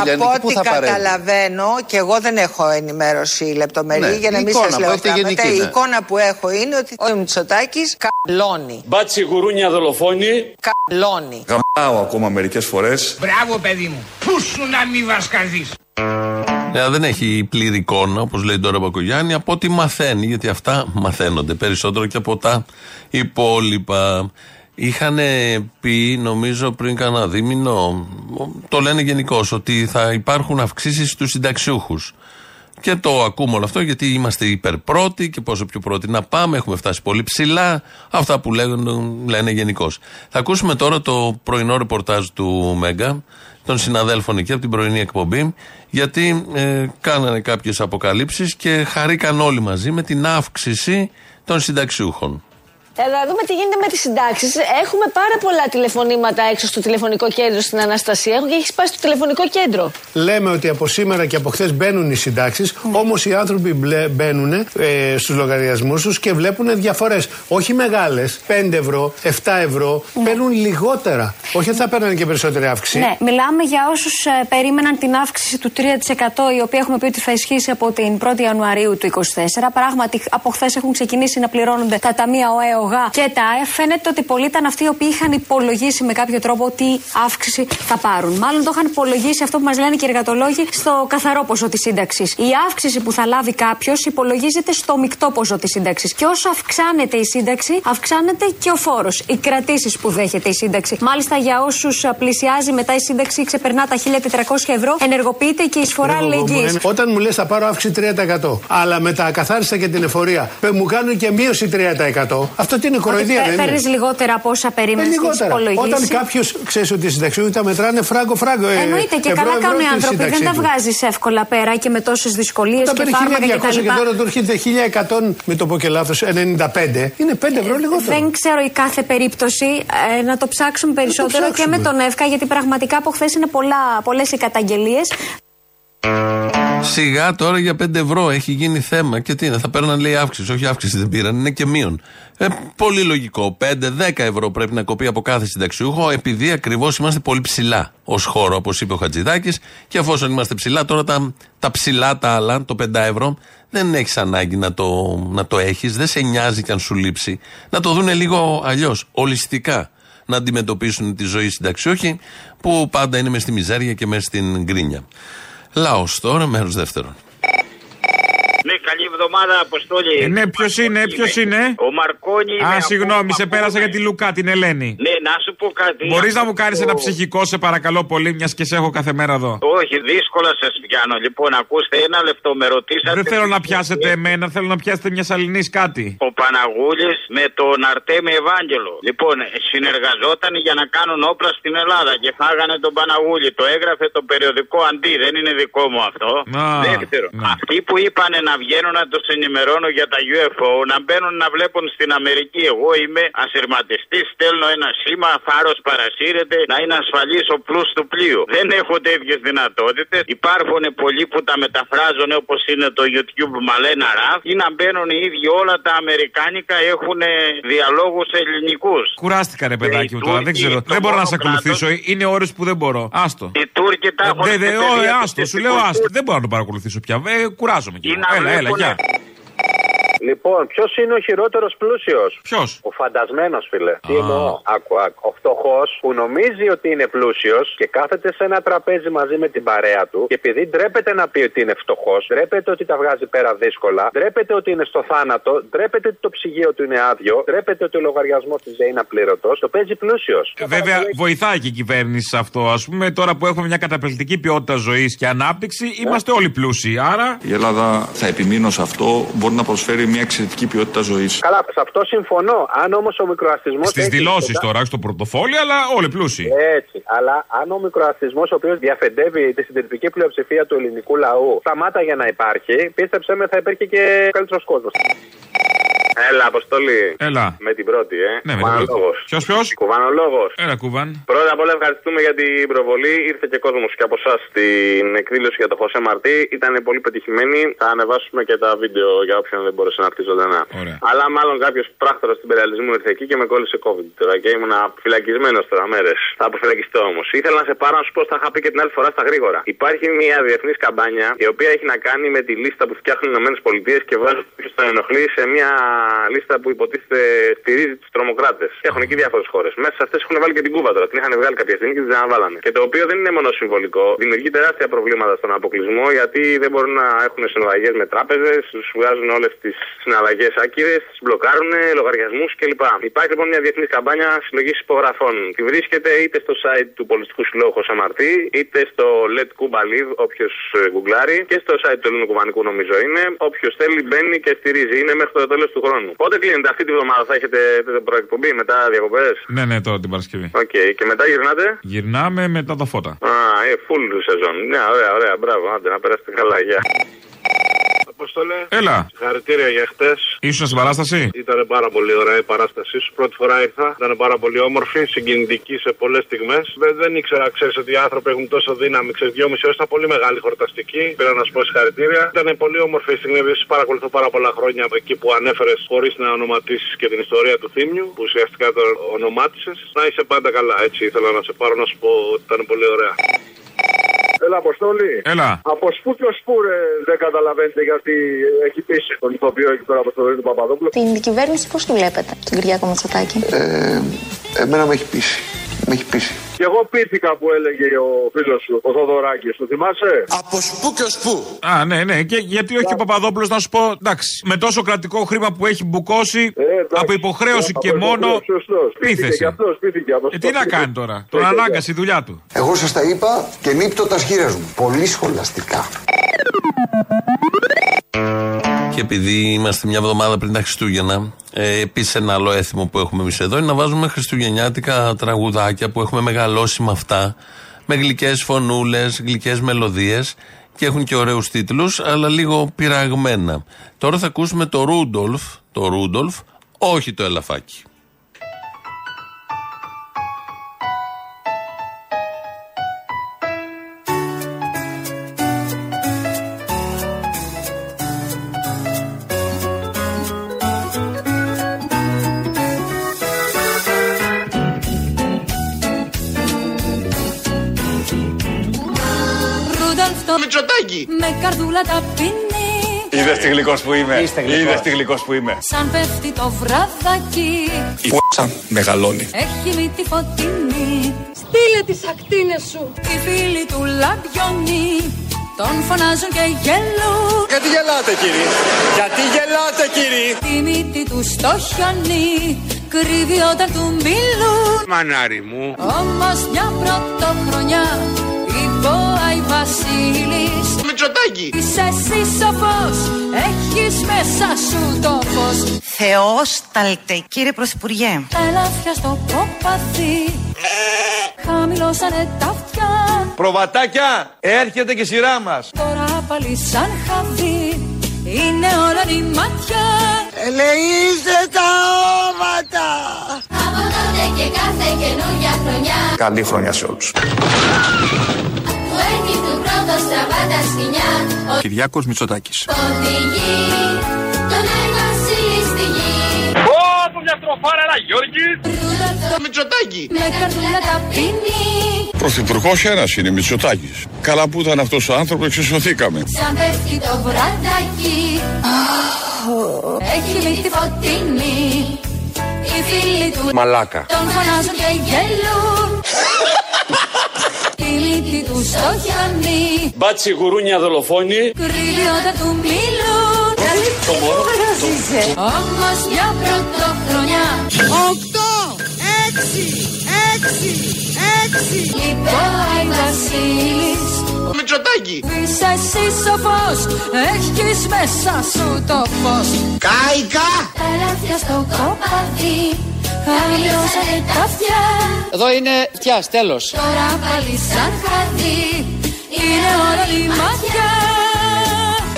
[SPEAKER 17] Από
[SPEAKER 27] πού
[SPEAKER 17] ό,τι
[SPEAKER 27] θα παρέμβει;
[SPEAKER 17] καταλαβαίνω, και εγώ δεν έχω ενημέρωση λεπτομερή
[SPEAKER 27] Ναι,
[SPEAKER 17] για να
[SPEAKER 27] η
[SPEAKER 17] μην
[SPEAKER 27] εικόνα
[SPEAKER 17] σας
[SPEAKER 27] που
[SPEAKER 17] λέω
[SPEAKER 27] έχετε
[SPEAKER 17] πράγματα.
[SPEAKER 27] γενική,
[SPEAKER 17] Η
[SPEAKER 27] ναι.
[SPEAKER 17] εικόνα που έχω είναι ότι ο Μητσοτάκης καλώνει.
[SPEAKER 9] Μπάτσι γουρούνια δολοφόνη.
[SPEAKER 17] Καλώνει.
[SPEAKER 28] Γαμάω ακόμα μερικές φορές.
[SPEAKER 19] Μπράβο, παιδί μου. Πού σου να μην βασκαδείς.
[SPEAKER 5] Ε, δεν έχει πλήρη εικόνα, όπως λέει τώρα ο Μπακογιάννη, από ό,τι μαθαίνει, γιατί αυτά μαθαίνονται περισσότερο και από τα υπόλοιπα. Είχαν πει, νομίζω πριν κάνα δίμηνο, το λένε γενικώς, ότι θα υπάρχουν αυξήσεις στους συνταξιούχους. Και το ακούμε όλο αυτό γιατί είμαστε υπερπρώοι και πόσο πιο πρώτοι να πάμε. Έχουμε φτάσει πολύ ψηλά. Αυτά που λένε, λένε γενικώς. Θα ακούσουμε τώρα το πρωινό ρεπορτάζ του Μέγκα, των συναδέλφων εκεί από την πρωινή εκπομπή, γιατί ε, κάνανε κάποιες αποκαλύψεις και χαρήκαν όλοι μαζί με την αύξηση των συνταξιούχων.
[SPEAKER 29] Ε, να δούμε τι γίνεται με τις συντάξεις. Έχουμε πάρα πολλά τηλεφωνήματα έξω στο τηλεφωνικό κέντρο στην Αναστασία. Έχω και έχεις σπάσει το τηλεφωνικό κέντρο;
[SPEAKER 30] Λέμε ότι από σήμερα και από χθες μπαίνουν οι συντάξεις, όμως οι άνθρωποι μπλε- μπαίνουν ε, στους λογαριασμούς τους και βλέπουν διαφορές. Όχι μεγάλες, 5 ευρώ, 7 ευρώ, παίρνουν λιγότερα. Όχι ότι θα παίρνουν και περισσότερη αύξηση.
[SPEAKER 31] Ναι, μιλάμε για όσους περίμεναν την αύξηση του 3% η οποία έχουμε πει ότι θα ισχύσει από την 1η Ιανουαρίου του 2024. Πράγματι, από χθες έχουν ξεκινήσει να πληρώνονται τα ταμεία ΟΕΟΓΑ και τα ΑΕΦ. Φαίνεται ότι πολλοί ήταν αυτοί οι οποίοι είχαν υπολογίσει με κάποιο τρόπο τι αύξηση θα πάρουν. Μάλλον το είχαν υπολογίσει αυτό που μας λένε και οι εργατολόγοι στο καθαρό ποσό της σύνταξης. Η αύξηση που θα λάβει κάποιος υπολογίζεται στο μεικτό ποσό της σύνταξης. Και όσο αυξάνεται η σύνταξη, αυξάνεται και ο φόρος. Οι κρατήσεις που δέχεται η σύνταξη. Μάλιστα για όσους πλησιάζει μετά η σύνταξη ξεπερνά τα 1400 ευρώ, ενεργοποιείται και η εισφορά
[SPEAKER 30] Εγώ, εγώ,
[SPEAKER 31] αλληλεγγύης.
[SPEAKER 30] μου- Όταν μου λες θα πάρω αύξηση 3%, αλλά με τα ακαθάριστα και την εφορία πε, μου κάνουν και μείωση 3%. Αυτό τι είναι κοροϊδία, δεν είναι.
[SPEAKER 31] Παίρνει λιγότερα από όσα
[SPEAKER 30] Ε,
[SPEAKER 31] περίμενες στην
[SPEAKER 30] λιγότερα.
[SPEAKER 31] υπολογίση.
[SPEAKER 30] Όταν κάποιος ξέρεις ότι οι συνταξιούχοι τα μετράνε φράγκο-φράγκο. Ε,
[SPEAKER 31] Εννοείται και
[SPEAKER 30] ευρώ,
[SPEAKER 31] καλά
[SPEAKER 30] ευρώ
[SPEAKER 31] κάνουν οι
[SPEAKER 30] στη
[SPEAKER 31] άνθρωποι. Δεν
[SPEAKER 30] σύνταξή
[SPEAKER 31] τα
[SPEAKER 30] του.
[SPEAKER 31] βγάζεις εύκολα πέρα και με τόσες δυσκολίες
[SPEAKER 30] Όταν
[SPEAKER 31] και
[SPEAKER 30] παίρνει
[SPEAKER 31] φάρμακα
[SPEAKER 30] 1200
[SPEAKER 31] κτλ.
[SPEAKER 30] και τώρα του έρχεται 1100, μην το πω και λάθος, 95, είναι 5 ευρώ λιγότερο.
[SPEAKER 31] Δεν ξέρω η κάθε περίπτωση ε, να το ψάξουμε περισσότερο και
[SPEAKER 30] ψάξουμε.
[SPEAKER 31] με τον ΕΦΚΑ γιατί πραγματικά από χθες είναι πολλές οι καταγγελίες.
[SPEAKER 5] Σιγά τώρα για 5 ευρώ έχει γίνει θέμα. Και τι είναι, θα παίρναν λέει αύξηση. Όχι αύξηση δεν πήραν, είναι και μείον. Ε, πολύ λογικό. 5-10 ευρώ πρέπει να κοπεί από κάθε συνταξιούχο, επειδή ακριβώς είμαστε πολύ ψηλά ως χώρο, όπως είπε ο Χατζηδάκης. Και εφόσον είμαστε ψηλά, τώρα τα, τα ψηλά τα άλλα, το 5 ευρώ, δεν έχεις ανάγκη να το, να το έχεις. Δεν σε νοιάζει και αν σου λείψει. Να το δούνε λίγο αλλιώς, ολιστικά. Να αντιμετωπίσουν τη ζωή συνταξιούχοι, που πάντα είναι μες στη μιζέρια και μες στην γκρίνια. Λαό τώρα, μέρος δεύτερον.
[SPEAKER 32] Ναι, καλή εβδομάδα, Αποστόλη.
[SPEAKER 21] Ε, ναι, ποιος είναι, ποιος είναι;
[SPEAKER 32] Ο Μαρκόνι.
[SPEAKER 21] Α,
[SPEAKER 32] είναι
[SPEAKER 21] συγγνώμη,
[SPEAKER 32] από-
[SPEAKER 21] σε πέρασα για τη Λουκά, την Ελένη.
[SPEAKER 32] Ναι, να σου πω κάτι.
[SPEAKER 21] Μπορείς να
[SPEAKER 32] Αυτό
[SPEAKER 21] μου κάνεις
[SPEAKER 32] το-
[SPEAKER 21] ένα ψυχικό, σε παρακαλώ πολύ, μιας και σε έχω κάθε μέρα εδώ.
[SPEAKER 32] Όχι, δύσκολα σα πιάνω. Λοιπόν, ακούστε ένα λεπτό, με ρωτήσατε.
[SPEAKER 21] Δεν θέλω να πιάσετε εμένα, θέλω να πιάσετε μια σαλινής κάτι.
[SPEAKER 32] Ο Παναγούλης με τον Αρτέμι Ευάγγελο. Λοιπόν, συνεργαζόταν για να κάνουν όπλα στην Ελλάδα και φάγανε τον Παναγούλη. Το έγραφε το περιοδικό Αντί, δεν είναι δικό μου αυτό.
[SPEAKER 21] Α,
[SPEAKER 32] Δεύτερο,
[SPEAKER 21] ναι.
[SPEAKER 32] αυτοί που είπαν να βγαίνουν να τους ενημερώνω για τα UFO, να μπαίνουν να βλέπουν στην Αμερική. Εγώ είμαι ασυρματιστής, στέλνω ένα σήμα, φάρος παρασύρεται, να είναι ασφαλής ο πλούς του πλοίου. Δεν έχω τέτοιες δυνατότητες. Υπάρχουν πολλοί που τα μεταφράζουν όπως είναι το YouTube Μαλένα Ραφ ή να μπαίνουν οι ίδιοι όλα τα Αμερικάνικα έχουν διαλόγους ελληνικούς.
[SPEAKER 21] Κουράστηκα ρε παιδάκι μου τώρα, δεν
[SPEAKER 32] Τούρκοι,
[SPEAKER 21] ξέρω.
[SPEAKER 32] το
[SPEAKER 21] Δεν μπορώ να
[SPEAKER 32] μόνο
[SPEAKER 21] σε ακολουθήσω. Είναι ώρες που δεν μπορώ. Άστο.
[SPEAKER 32] Οι Τούρκοι τα
[SPEAKER 21] Ε,
[SPEAKER 32] έχουν.
[SPEAKER 21] δε- δε-
[SPEAKER 32] εταιρεία
[SPEAKER 21] ω, ε,
[SPEAKER 32] του
[SPEAKER 21] άστο, σου
[SPEAKER 32] και
[SPEAKER 21] λέω
[SPEAKER 32] στην
[SPEAKER 21] άστο. Δεν μπορώ να το παρακολουθήσω πια. Ε, κουράζομαι κι
[SPEAKER 32] Ή
[SPEAKER 21] εγώ.
[SPEAKER 32] να
[SPEAKER 21] Έλα, έλα,
[SPEAKER 32] βλέπουνε-
[SPEAKER 21] γεια.
[SPEAKER 33] Λοιπόν, ποιος είναι ο χειρότερος πλούσιος;
[SPEAKER 21] Ποιος;
[SPEAKER 33] Ο φαντασμένος, φίλε. Τι
[SPEAKER 21] Α.
[SPEAKER 33] εννοώ; Άκου, άκου. Ο φτωχός που νομίζει ότι είναι πλούσιος και κάθεται σε ένα τραπέζι μαζί με την παρέα του και επειδή ντρέπεται να πει ότι είναι φτωχός, ντρέπεται ότι τα βγάζει πέρα δύσκολα, ντρέπεται ότι είναι στο θάνατο, ντρέπεται ότι το ψυγείο του είναι άδειο, ντρέπεται ότι ο λογαριασμός της δεν είναι απλήρωτος, το παίζει πλούσιος.
[SPEAKER 21] Ε, Βέβαια, βοηθάει και η κυβέρνηση σε αυτό. Α πούμε, τώρα που έχουμε μια καταπληκτική ποιότητα ζωής και ανάπτυξη, είμαστε όλοι πλούσιοι. Άρα.
[SPEAKER 28] Η Ελλάδα, θα επιμείνω σε αυτό, μπορεί να προσφέρει μια εξαιρετική ποιότητα ζωής.
[SPEAKER 33] Καλά, σε αυτό συμφωνώ. Αν όμως ο μικροαστισμός.
[SPEAKER 21] Στις δηλώσεις τώρα, όχι στο πορτοφόλι, αλλά όλοι πλούσιοι.
[SPEAKER 33] Έτσι. Αλλά αν ο μικροαστισμός, ο οποίος διαφεντεύει τη συντηρητική πλειοψηφία του ελληνικού λαού, σταμάτα για να υπάρχει, πίστεψέ με, θα υπήρχε και καλύτερος κόσμος. Έλα, Αποστολή.
[SPEAKER 21] Έλα.
[SPEAKER 33] Με την πρώτη, ε.
[SPEAKER 21] Ναι, με την πρώτη.
[SPEAKER 33] Κουβανολόγος.
[SPEAKER 21] Ποιος, ποιος;
[SPEAKER 33] Κουβανολόγος.
[SPEAKER 21] Έλα, κουβάν.
[SPEAKER 33] Πρώτα απ' όλα ευχαριστούμε για την προβολή. Ήρθε και κόσμος και από εσάς στην εκδήλωση για το Χωσέ Μαρτί. Ήταν πολύ πετυχημένη. Θα ανεβάσουμε και τα βίντεο για όποιον δεν μπορούσε να έρθει ζωντανά.
[SPEAKER 21] Ωραία.
[SPEAKER 33] Αλλά μάλλον κάποιος πράκτορας του υπεραλισμού ήρθε εκεί και με κόλλησε COVID τώρα και ήμουν φυλακισμένο τώρα μέρες. Θα αποφυλακιστώ όμως. Ήθελα να σε πάρω να σου πω, τα είχα πει και την άλλη φορά στα γρήγορα. Υπάρχει μια διεθνής καμπάνια η οποία έχει να κάνει με τη λίστα που φτιάχνουν οι ΗΠΑ και βάζουν ποιο τον ενοχλεί σε μια λίστα που υποτίθεται στηρίζει τους τρομοκράτες. Και έχουν εκεί διάφορες χώρες. Μέσα σε αυτές έχουν βάλει και την Κούβα τώρα. Την είχαν βγάλει κάποια στιγμή και την αναβάλανε. Και το οποίο δεν είναι μόνο συμβολικό. Δημιουργεί τεράστια προβλήματα στον αποκλεισμό γιατί δεν μπορούν να έχουν συναλλαγές με τράπεζες, τους βγάζουν όλες τις συναλλαγές άκυρες, τις μπλοκάρουν, λογαριασμούς κλπ. Υπάρχει λοιπόν μια διεθνής καμπάνια συλλογής υπογραφών. Τη βρίσκεται είτε στο site του Πολιτικού Συλλόγου Χωσαμαρτή, είτε στο Let Cuba Live, όποιος γκουγκλάρει, και στο site του Ελληνικού Κουβανικού νομίζω είναι. Όποιος θέλει μπαίνει και στηρίζει. Είναι μέχρι το τέλος του χρόνου. Πότε κλείνεται; Αυτή τη βδομάδα, θα έχετε προεκπομπή μετά διακοπές;
[SPEAKER 21] Ναι, ναι, τώρα την Παρασκευή.
[SPEAKER 33] Οκ, και μετά γυρνάτε;
[SPEAKER 21] Γυρνάμε μετά τα φώτα.
[SPEAKER 33] Α, ε, full σεζόν. Ναι, ωραία, ωραία, μπράβο. Άντε, να περάσετε καλά, γεια.
[SPEAKER 20] Απόστολε.
[SPEAKER 21] Έλα.
[SPEAKER 20] Συγχαρητήρια για χτες.
[SPEAKER 21] Ήσουν στην παράσταση;
[SPEAKER 20] Ήταν πάρα πολύ ωραία η παράστασή σου. Πρώτη φορά ήρθα. Ήταν πάρα πολύ όμορφη, συγκινητική σε πολλές στιγμές. Δεν, δεν ήξερα, ξέρεις ότι οι άνθρωποι έχουν τόσο δύναμη. Ξέρεις, δυόμιση ώρες ήταν πολύ μεγάλη χορταστική. Πήρα να σου πω συγχαρητήρια. Ήταν πολύ όμορφη η στιγμή. Επίσης παρακολουθώ πάρα πολλά χρόνια από εκεί που ανέφερες χωρίς να ονοματίσεις και την ιστορία του Θύμιου. Που ουσιαστικά το ονομάτισες. Να είσαι πάντα καλά. Έτσι ήθελα να σε πάρω να σου πω ότι ήταν πολύ ωραία.
[SPEAKER 34] Έλα, Αποστόλη.
[SPEAKER 21] Έλα.
[SPEAKER 34] Από σπου και σπου ρε, δεν καταλαβαίνετε γιατί έχει πείσει τον ηθοποιό εκεί πέρα από το του Παπαδόπουλο.
[SPEAKER 35] Την κυβέρνηση πώς τη βλέπετε, τον Κυριάκο Μητσοτάκη;
[SPEAKER 36] Ε, εμένα με έχει πείσει. Με έχει πείσει.
[SPEAKER 34] Και εγώ πείθηκα που έλεγε ο φίλος σου, ο Θοδωράκης. Το θυμάσαι;
[SPEAKER 36] Από σπου και σπου.
[SPEAKER 21] Α, ναι, ναι. Και γιατί όχι ο Παπαδόπουλος να σου πω, εντάξει, με τόσο κρατικό χρήμα που έχει μπουκώσει, από υποχρέωση και μόνο. Πείθεση. Ε, τι να κάνει τώρα, τον ανάγκασε η δουλειά του.
[SPEAKER 36] Εγώ σας τα είπα και νύπτω τα σχήρας μου. Πολύ σχολαστικά.
[SPEAKER 5] Και επειδή είμαστε μια εβδομάδα πριν τα Χριστούγεννα, ε, επίσης ένα άλλο έθιμο που έχουμε εμείς εδώ είναι να βάζουμε χριστουγεννιάτικα τραγουδάκια που έχουμε μεγαλώσει με αυτά. Με γλυκές φωνούλες, γλυκές μελωδίες και έχουν και ωραίους τίτλους, αλλά λίγο πειραγμένα. Τώρα θα ακούσουμε το Ρούντολφ, το Ρούντολφ, όχι το ελαφάκι.
[SPEAKER 9] Τι γλυκό που είμαι. Είδε τι γλυκό που είμαι.
[SPEAKER 35] Σαν πέφτει το βραδάκι.
[SPEAKER 9] Η π***α μεγαλώνει.
[SPEAKER 35] Έχει μύτη φωτεινή. Στείλε τις ακτίνες σου. Οι φίλοι του λαμπιονί. Τον φωνάζουν και γελούν.
[SPEAKER 9] Γιατί γελάτε κύριε; Γιατί γελάτε κύριε;
[SPEAKER 35] Τη μύτη του στο χιονί. Κρύβει όταν του μιλούν.
[SPEAKER 25] Μανάρι μου.
[SPEAKER 35] Όμως μια πρωτοχρονιά. Η Βόα η Βασίλης.
[SPEAKER 36] Μητσοτάκη.
[SPEAKER 35] Είσαι εσύ σοφός. Έχεις μέσα σου το φως.
[SPEAKER 26] Θεόσταλτε, κύριε Πρωθυπουργέ.
[SPEAKER 35] Τα ελάφια στο ποπαθί. Χαμηλώσανε τα αυτιά.
[SPEAKER 9] Προβατάκια, έρχεται και η σειρά μας.
[SPEAKER 35] Τώρα πάλι σαν χαβί. Είναι όλα η μάτια.
[SPEAKER 36] Ελεήστε τα όματα.
[SPEAKER 35] Από τότε και κάθε καινούργια χρονιά.
[SPEAKER 9] Καλή χρονιά σε όλους.
[SPEAKER 35] Που έχει του πρώτος στραβά τα σκηνιά. Ο
[SPEAKER 9] Κυριάκος Μητσοτάκης.
[SPEAKER 35] οδηγεί τον Βασίλη στη γη.
[SPEAKER 9] Ω, από μια στροφάρα, ένα Γιώργης.
[SPEAKER 36] Μητσοτάκη.
[SPEAKER 35] Με καρδούλα ταπεινή.
[SPEAKER 37] Πρωθυπουργός ένας είναι Μητσοτάκης. Καλά που ήταν αυτός ο άνθρωπος, εξισωθήκαμε.
[SPEAKER 35] Σαν πέφτει το βραδάκι. Έχει μύτη φωτεινή. Οι φίλοι του
[SPEAKER 37] Μαλάκα.
[SPEAKER 35] τον φωνάζουν και γελούν. Τη μύτη του στο χιονί.
[SPEAKER 9] Μπάτσι γουρούνια δολοφόνη.
[SPEAKER 35] Κρύβει όταν του μιλούν.
[SPEAKER 9] Το μωρό.
[SPEAKER 35] Όμως μια πρωτοχρονιά.
[SPEAKER 36] Οκτώ, έξι, έξι, έξι.
[SPEAKER 35] Λιπάει Βασίλης.
[SPEAKER 36] Μητσοτάκη.
[SPEAKER 35] Είσαι εσύ σοφός. Έχεις μέσα σου το φως.
[SPEAKER 36] Κάικα.
[SPEAKER 35] Τα λάθια στο κοπαδί. Χαμηλώσανε τα αυτιά.
[SPEAKER 19] Εδώ είναι φτιάς, τέλος.
[SPEAKER 35] Τώρα πάλι σαν χαδί. Είναι όλα η μάτια.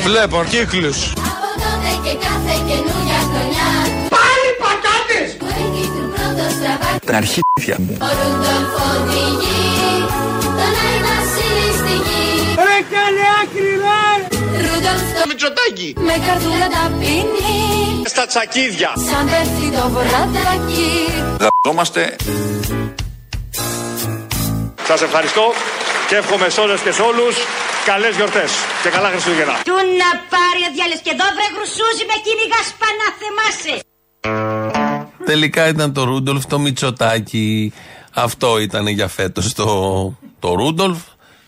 [SPEAKER 9] Βλέπω κύκλους.
[SPEAKER 35] Από τότε και κάθε καινούργια χρονιά.
[SPEAKER 36] Πάλι πατάτες.
[SPEAKER 35] Που έχει του πρώτο στραβά.
[SPEAKER 9] Την αρχίδια μου.
[SPEAKER 35] Ο Ρούντολφ οδηγεί.
[SPEAKER 36] Μητσοτάκη.
[SPEAKER 35] με καρδούλα ταπεινή.
[SPEAKER 9] Στα τσακίδια.
[SPEAKER 35] Σαν πέφτει το βραδάκι.
[SPEAKER 9] Γαζόμαστε. Σας ευχαριστώ και εύχομαι σε όλες και σε όλους καλές γιορτές και καλά Χριστούγεννα.
[SPEAKER 26] Του να πάρει ο διάλογος και εδώ βρε γρουσούζι με κυνηγά σπανά θεμάσαι.
[SPEAKER 5] Τελικά ήταν το Ρούντολφ το Μητσοτάκι. Αυτό ήταν για φέτος το, το Ρούντολφ,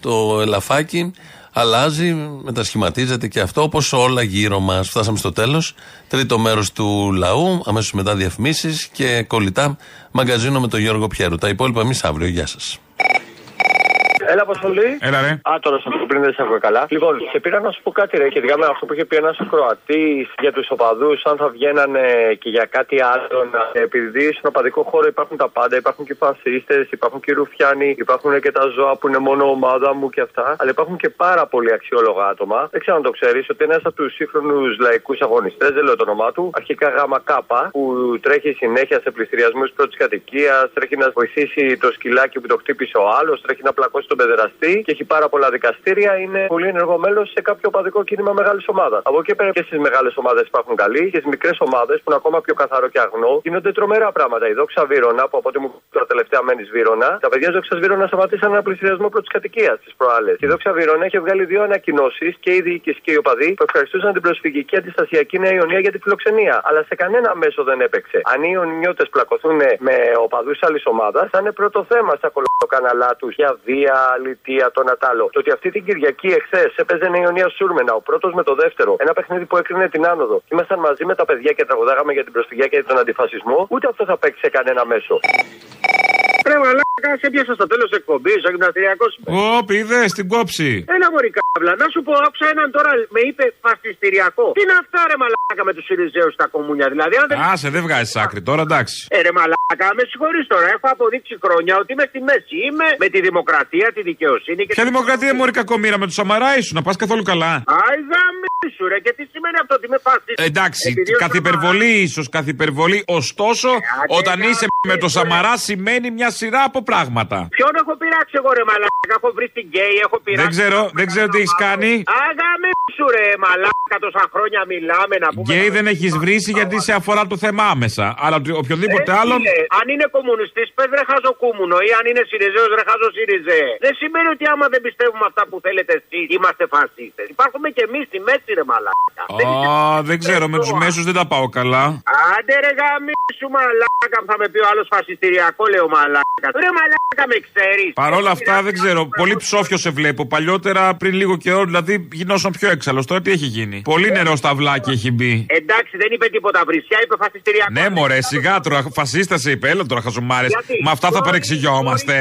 [SPEAKER 5] το ελαφάκι. Αλλάζει, μετασχηματίζεται και αυτό όπως όλα γύρω μας. Φτάσαμε στο τέλος. Τρίτο μέρος του λαού, αμέσως μετά διαφημίσεις και κολλητά μαγκαζίνο με τον Γιώργο Πιέρου. Τα υπόλοιπα εμείς αύριο. Γεια σας.
[SPEAKER 24] Έλα, Αποστολή.
[SPEAKER 21] Έλα, ρε.
[SPEAKER 24] Α, τώρα στο πριν δεν σε ακούω καλά. Λοιπόν, σε πήρα να σου πω κάτι, ρε, και με αυτό που είχε πει ένας Κροατής για τους οπαδούς, αν θα βγαίνανε και για κάτι άλλο. Να... Επειδή στον οπαδικό χώρο υπάρχουν τα πάντα, υπάρχουν και οι φασίστες, υπάρχουν και οι ρουφιάνοι, υπάρχουν και τα ζώα που είναι μόνο ομάδα μου και αυτά. Αλλά υπάρχουν και πάρα πολλοί αξιόλογα άτομα. Δεν ξέρω αν το ξέρεις ότι ένας από τους σύγχρονους λαϊκούς αγωνιστές, δεν λέω το όνομά του, αρχικά γάμα κάπα, που τρέχει συνέχεια σε πληστηριασμούς πρώτης κατοικίας, τρέχει να βοηθήσει το σκυλάκι που το χτύπησε ο άλλος, τρέχει να πλακώσει τον παιδεραστή και έχει πάρα πολλά δικαστήρια. Είναι πολύ ενεργό μέλος σε κάποιο οπαδικό κίνημα μεγάλης ομάδας. Από εκεί πέρα και στις μεγάλες ομάδες υπάρχουν καλοί και στις μικρές ομάδες που είναι ακόμα πιο καθαρό και αγνό γίνονται τρομερά πράγματα. Η δόξα Βύρονα, που από ό,τι μου τα τελευταία μένεις Βύρονα, τα παιδιά δόξας Βύρονα σταματήσαν ένα πληστηριασμό πρώτης κατοικίας τη προάλλες. Η δόξα Βύρονα έχει βγάλει δύο ανακοινώσεις και οι διοίκηση και οι οπαδοί που ευχαριστούσαν την προσφυγική αντιστασιακή Νέα Ιωνία για τη φιλοξενία. Αλλά σε κανένα μέσο δεν έπαιξε. Αν οι Ιωνιώτες πλακωθούν με οπαδούς άλλης ομάδας, θα είναι πρώτο θέμα στα κολοκάναλά τους για βία, λιτία, το Νατάλο. Το ότι αυτή την Κυριακή εχθές έπαιζε Νέα Ιωνία Σούρμενα, ο πρώτος με το δεύτερο, ένα παιχνίδι που έκρινε την άνοδο. Ήμασταν μαζί με τα παιδιά και τραγουδάγαμε για την προσφυγιά και τον αντιφασισμό, ούτε αυτό θα παίξει σε κανένα μέσο.
[SPEAKER 38] Ρε μαλάκα, σε πιάσα στο τέλος εκπομπής, ο γυμναστηριακός.
[SPEAKER 21] Ω, πηδέ, την κόψη.
[SPEAKER 38] Ένα μωρή κάβλα. Να σου πω, άκουσα έναν τώρα με είπε φασιστηριακό. Τι είναι αυτά, ρε μαλάκα με τους Σιριζέους στα κομμούνια. Δηλαδή, αν δεν.
[SPEAKER 21] Άσε, δεν βγάζεις άκρη τώρα, εντάξει.
[SPEAKER 38] Ε, ρε μαλάκα, με συγχωρείς τώρα. Έχω αποδείξει χρόνια ότι είμαι στη μέση. Είμαι με τη δημοκρατία, τη δικαιοσύνη και.
[SPEAKER 21] Ποια δημοκρατία μωρή κακομήρα με τους Σαμαρά ήσουν, να πας καθόλου καλά.
[SPEAKER 38] Άιδα σου, ρε, και τι σημαίνει αυτό ότι είμαι φασιστής;
[SPEAKER 21] Εντάξει, καθ' υπερβολή ίσως, καθ' υπερβολή. Ωστόσο,
[SPEAKER 38] Ε,
[SPEAKER 21] όταν είσαι με το Σαμαρά σημαίνει μια σειρά από πράγματα.
[SPEAKER 38] Ποιον έχω πειράξει εγώ, ρε μαλάκα; Έχω βρει την γκέι, έχω πειράξει.
[SPEAKER 21] Δεν ξέρω, δεν ξέρω τι έχεις κάνει.
[SPEAKER 38] Άγαμε σου, ρε μαλάκα, τόσα χρόνια μιλάμε να πούμε.
[SPEAKER 21] Γκέι δεν έχεις βρήσει γιατί σε αφορά το θέμα άμεσα. Αλλά ότι οποιοδήποτε
[SPEAKER 38] Ε,
[SPEAKER 21] άλλον.
[SPEAKER 38] φίλε, αν είναι κομμουνιστής, πες ρε χαζοκούμουνο ή αν είναι Σιριζέος, ρε χάζο Σιριζέ. Δεν σημαίνει ότι άμα δεν πιστεύουμε αυτά που θέλετε εσείς, είμαστε φασίστες. Υπάρχουμε και εμείς στη μέση, ρε μαλάκα.
[SPEAKER 21] Α, δεν ξέρω, με τους μέσους δεν τα πάω καλά.
[SPEAKER 38] Άντε ρε γάμι σου μαλάκα που θα με πει ο άλλος φασιστηριακό, λέω μαλάκα. Ρε μαλάκα με ξέρεις.
[SPEAKER 21] Παρ' όλα αυτά δεν ξέρω. Πολύ ψόφιο σε βλέπω. Παλιότερα πριν λίγο καιρό δηλαδή γινόσαν πιο έξαλλος. Τώρα τι έχει γίνει; Πολύ νερό στα βλάκια έχει μπει.
[SPEAKER 38] Εντάξει, δεν είπε τίποτα βρισιά, είπε φασιστηριακό.
[SPEAKER 21] Ναι, μωρέ, σιγά τώρα. Φασίστα σε είπε, έλα τώρα χαζομάρες.
[SPEAKER 38] Γιατί;
[SPEAKER 21] Με αυτά θα παρεξηγιόμαστε.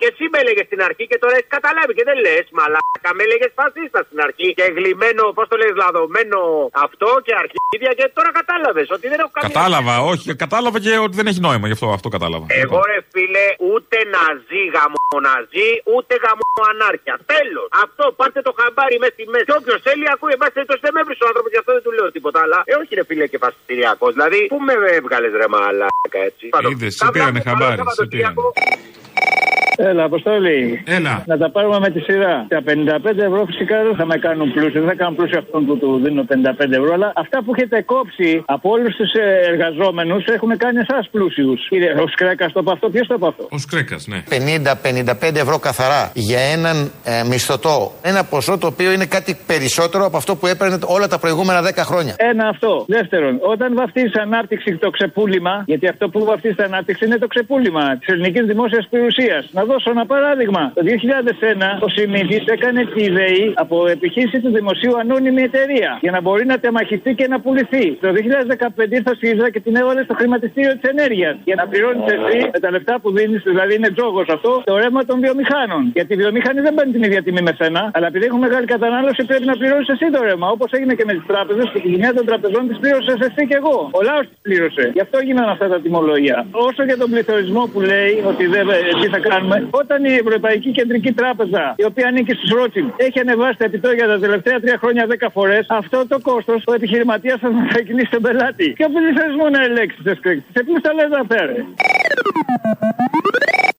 [SPEAKER 38] Και εσύ με έλεγες στην αρχή και τώρα έχεις καταλάβει και δεν λες μαλάκα. Με έλεγες φασίστα στην αρχή και γλυμμένο, πώς το λες, λαδωμένο αυτό και αρχίδια και τώρα κατάλαβες ότι δεν έχω καμία.
[SPEAKER 21] Κατάλαβα, όχι, κατάλαβα και ότι δεν έχει νόημα, γι' αυτό αυτό κατάλαβα.
[SPEAKER 38] Εγώ ρε φίλε, ούτε ναζί γαμοναζί, ούτε γαμοανάρχια. Τέλος. Αυτό πάρτε το χαμπάρι μέσα στη μέση. Και όποιος θέλει ακούει, εμά το δεν με έβρισε ο άνθρωπο, γι' αυτό δεν του λέω τίποτα. Αλλά ε, όχι ρε φίλε και φασιστηριακός. Δηλαδή, πού με έβγαλες ρε μαλάκα έτσι.
[SPEAKER 21] Είδες, σε πήρανε χαμπάρι. Σε πήρανε.
[SPEAKER 24] Έλα, Αποστόλη.
[SPEAKER 21] Έλα.
[SPEAKER 24] Να τα πάρουμε με τη σειρά. Τα 55 ευρώ φυσικά δεν θα με κάνουν πλούσιο. Δεν θα κάνουν πλούσιο αυτόν που του δίνω 55 ευρώ. Αλλά αυτά που έχετε κόψει από όλους τους εργαζόμενους έχουν κάνει εσάς πλούσιους. Κύριε, ο Σκρέκα το είπε αυτό. Ποιος το είπε αυτό.
[SPEAKER 21] Ο Σκρέκα, ναι.
[SPEAKER 39] 50-55 ευρώ καθαρά για έναν ε, μισθωτό. Ένα ποσό το οποίο είναι κάτι περισσότερο από αυτό που έπαιρνε όλα τα προηγούμενα 10 χρόνια.
[SPEAKER 24] Ένα αυτό. Δεύτερον, όταν βαφτίζει ανάπτυξη το ξεπούλημα, γιατί αυτό που βαφτίζει ανάπτυξη είναι το ξεπούλημα της ελληνικής δημόσιας περιουσίας. Να δώσω ένα παράδειγμα. Το 2001 ο Σιμίτη έκανε τη ΔΕΗ από επιχείρηση του δημοσίου ανώνυμη εταιρεία για να μπορεί να τεμαχιστεί και να πουληθεί. Το 2015 ήρθα στη ΣΥΡΙΖΑ και την έβαλε στο χρηματιστήριο της ενέργειας. Για να πληρώνεις εσύ με τα λεφτά που δίνεις, δηλαδή είναι τζόγος αυτό, το ρεύμα των βιομηχάνων. Γιατί οι βιομηχανοί δεν παίρνουν την ίδια τιμή με σένα, αλλά επειδή έχουν μεγάλη κατανάλωση πρέπει να πληρώνει εσύ το ρεύμα. Όπως έγινε και με τις τράπεζες και τη ζημιά των τραπεζών τη πλήρωσες εσύ και εγώ. Ο λαός τη πλήρωσε. Γι' αυτό γίνανε αυτά τα τιμολόγια. Όσο για τον πληθωρισμό που λέει ότι δεν, τι θα κάνουμε, όταν η Ευρωπαϊκή Κεντρική Τράπεζα, η οποία ανήκει στους Ρότσιν, έχει ανεβάσει τα επιτόκια τα τελευταία τρία χρόνια 10 φορές, αυτό το κόστος ο επιχειρηματίας θα μετακινήσει στον πελάτη. Ποιο πληθωρισμό να ελέγξεις, σε ποιους τα λέτε αυτά, ρε.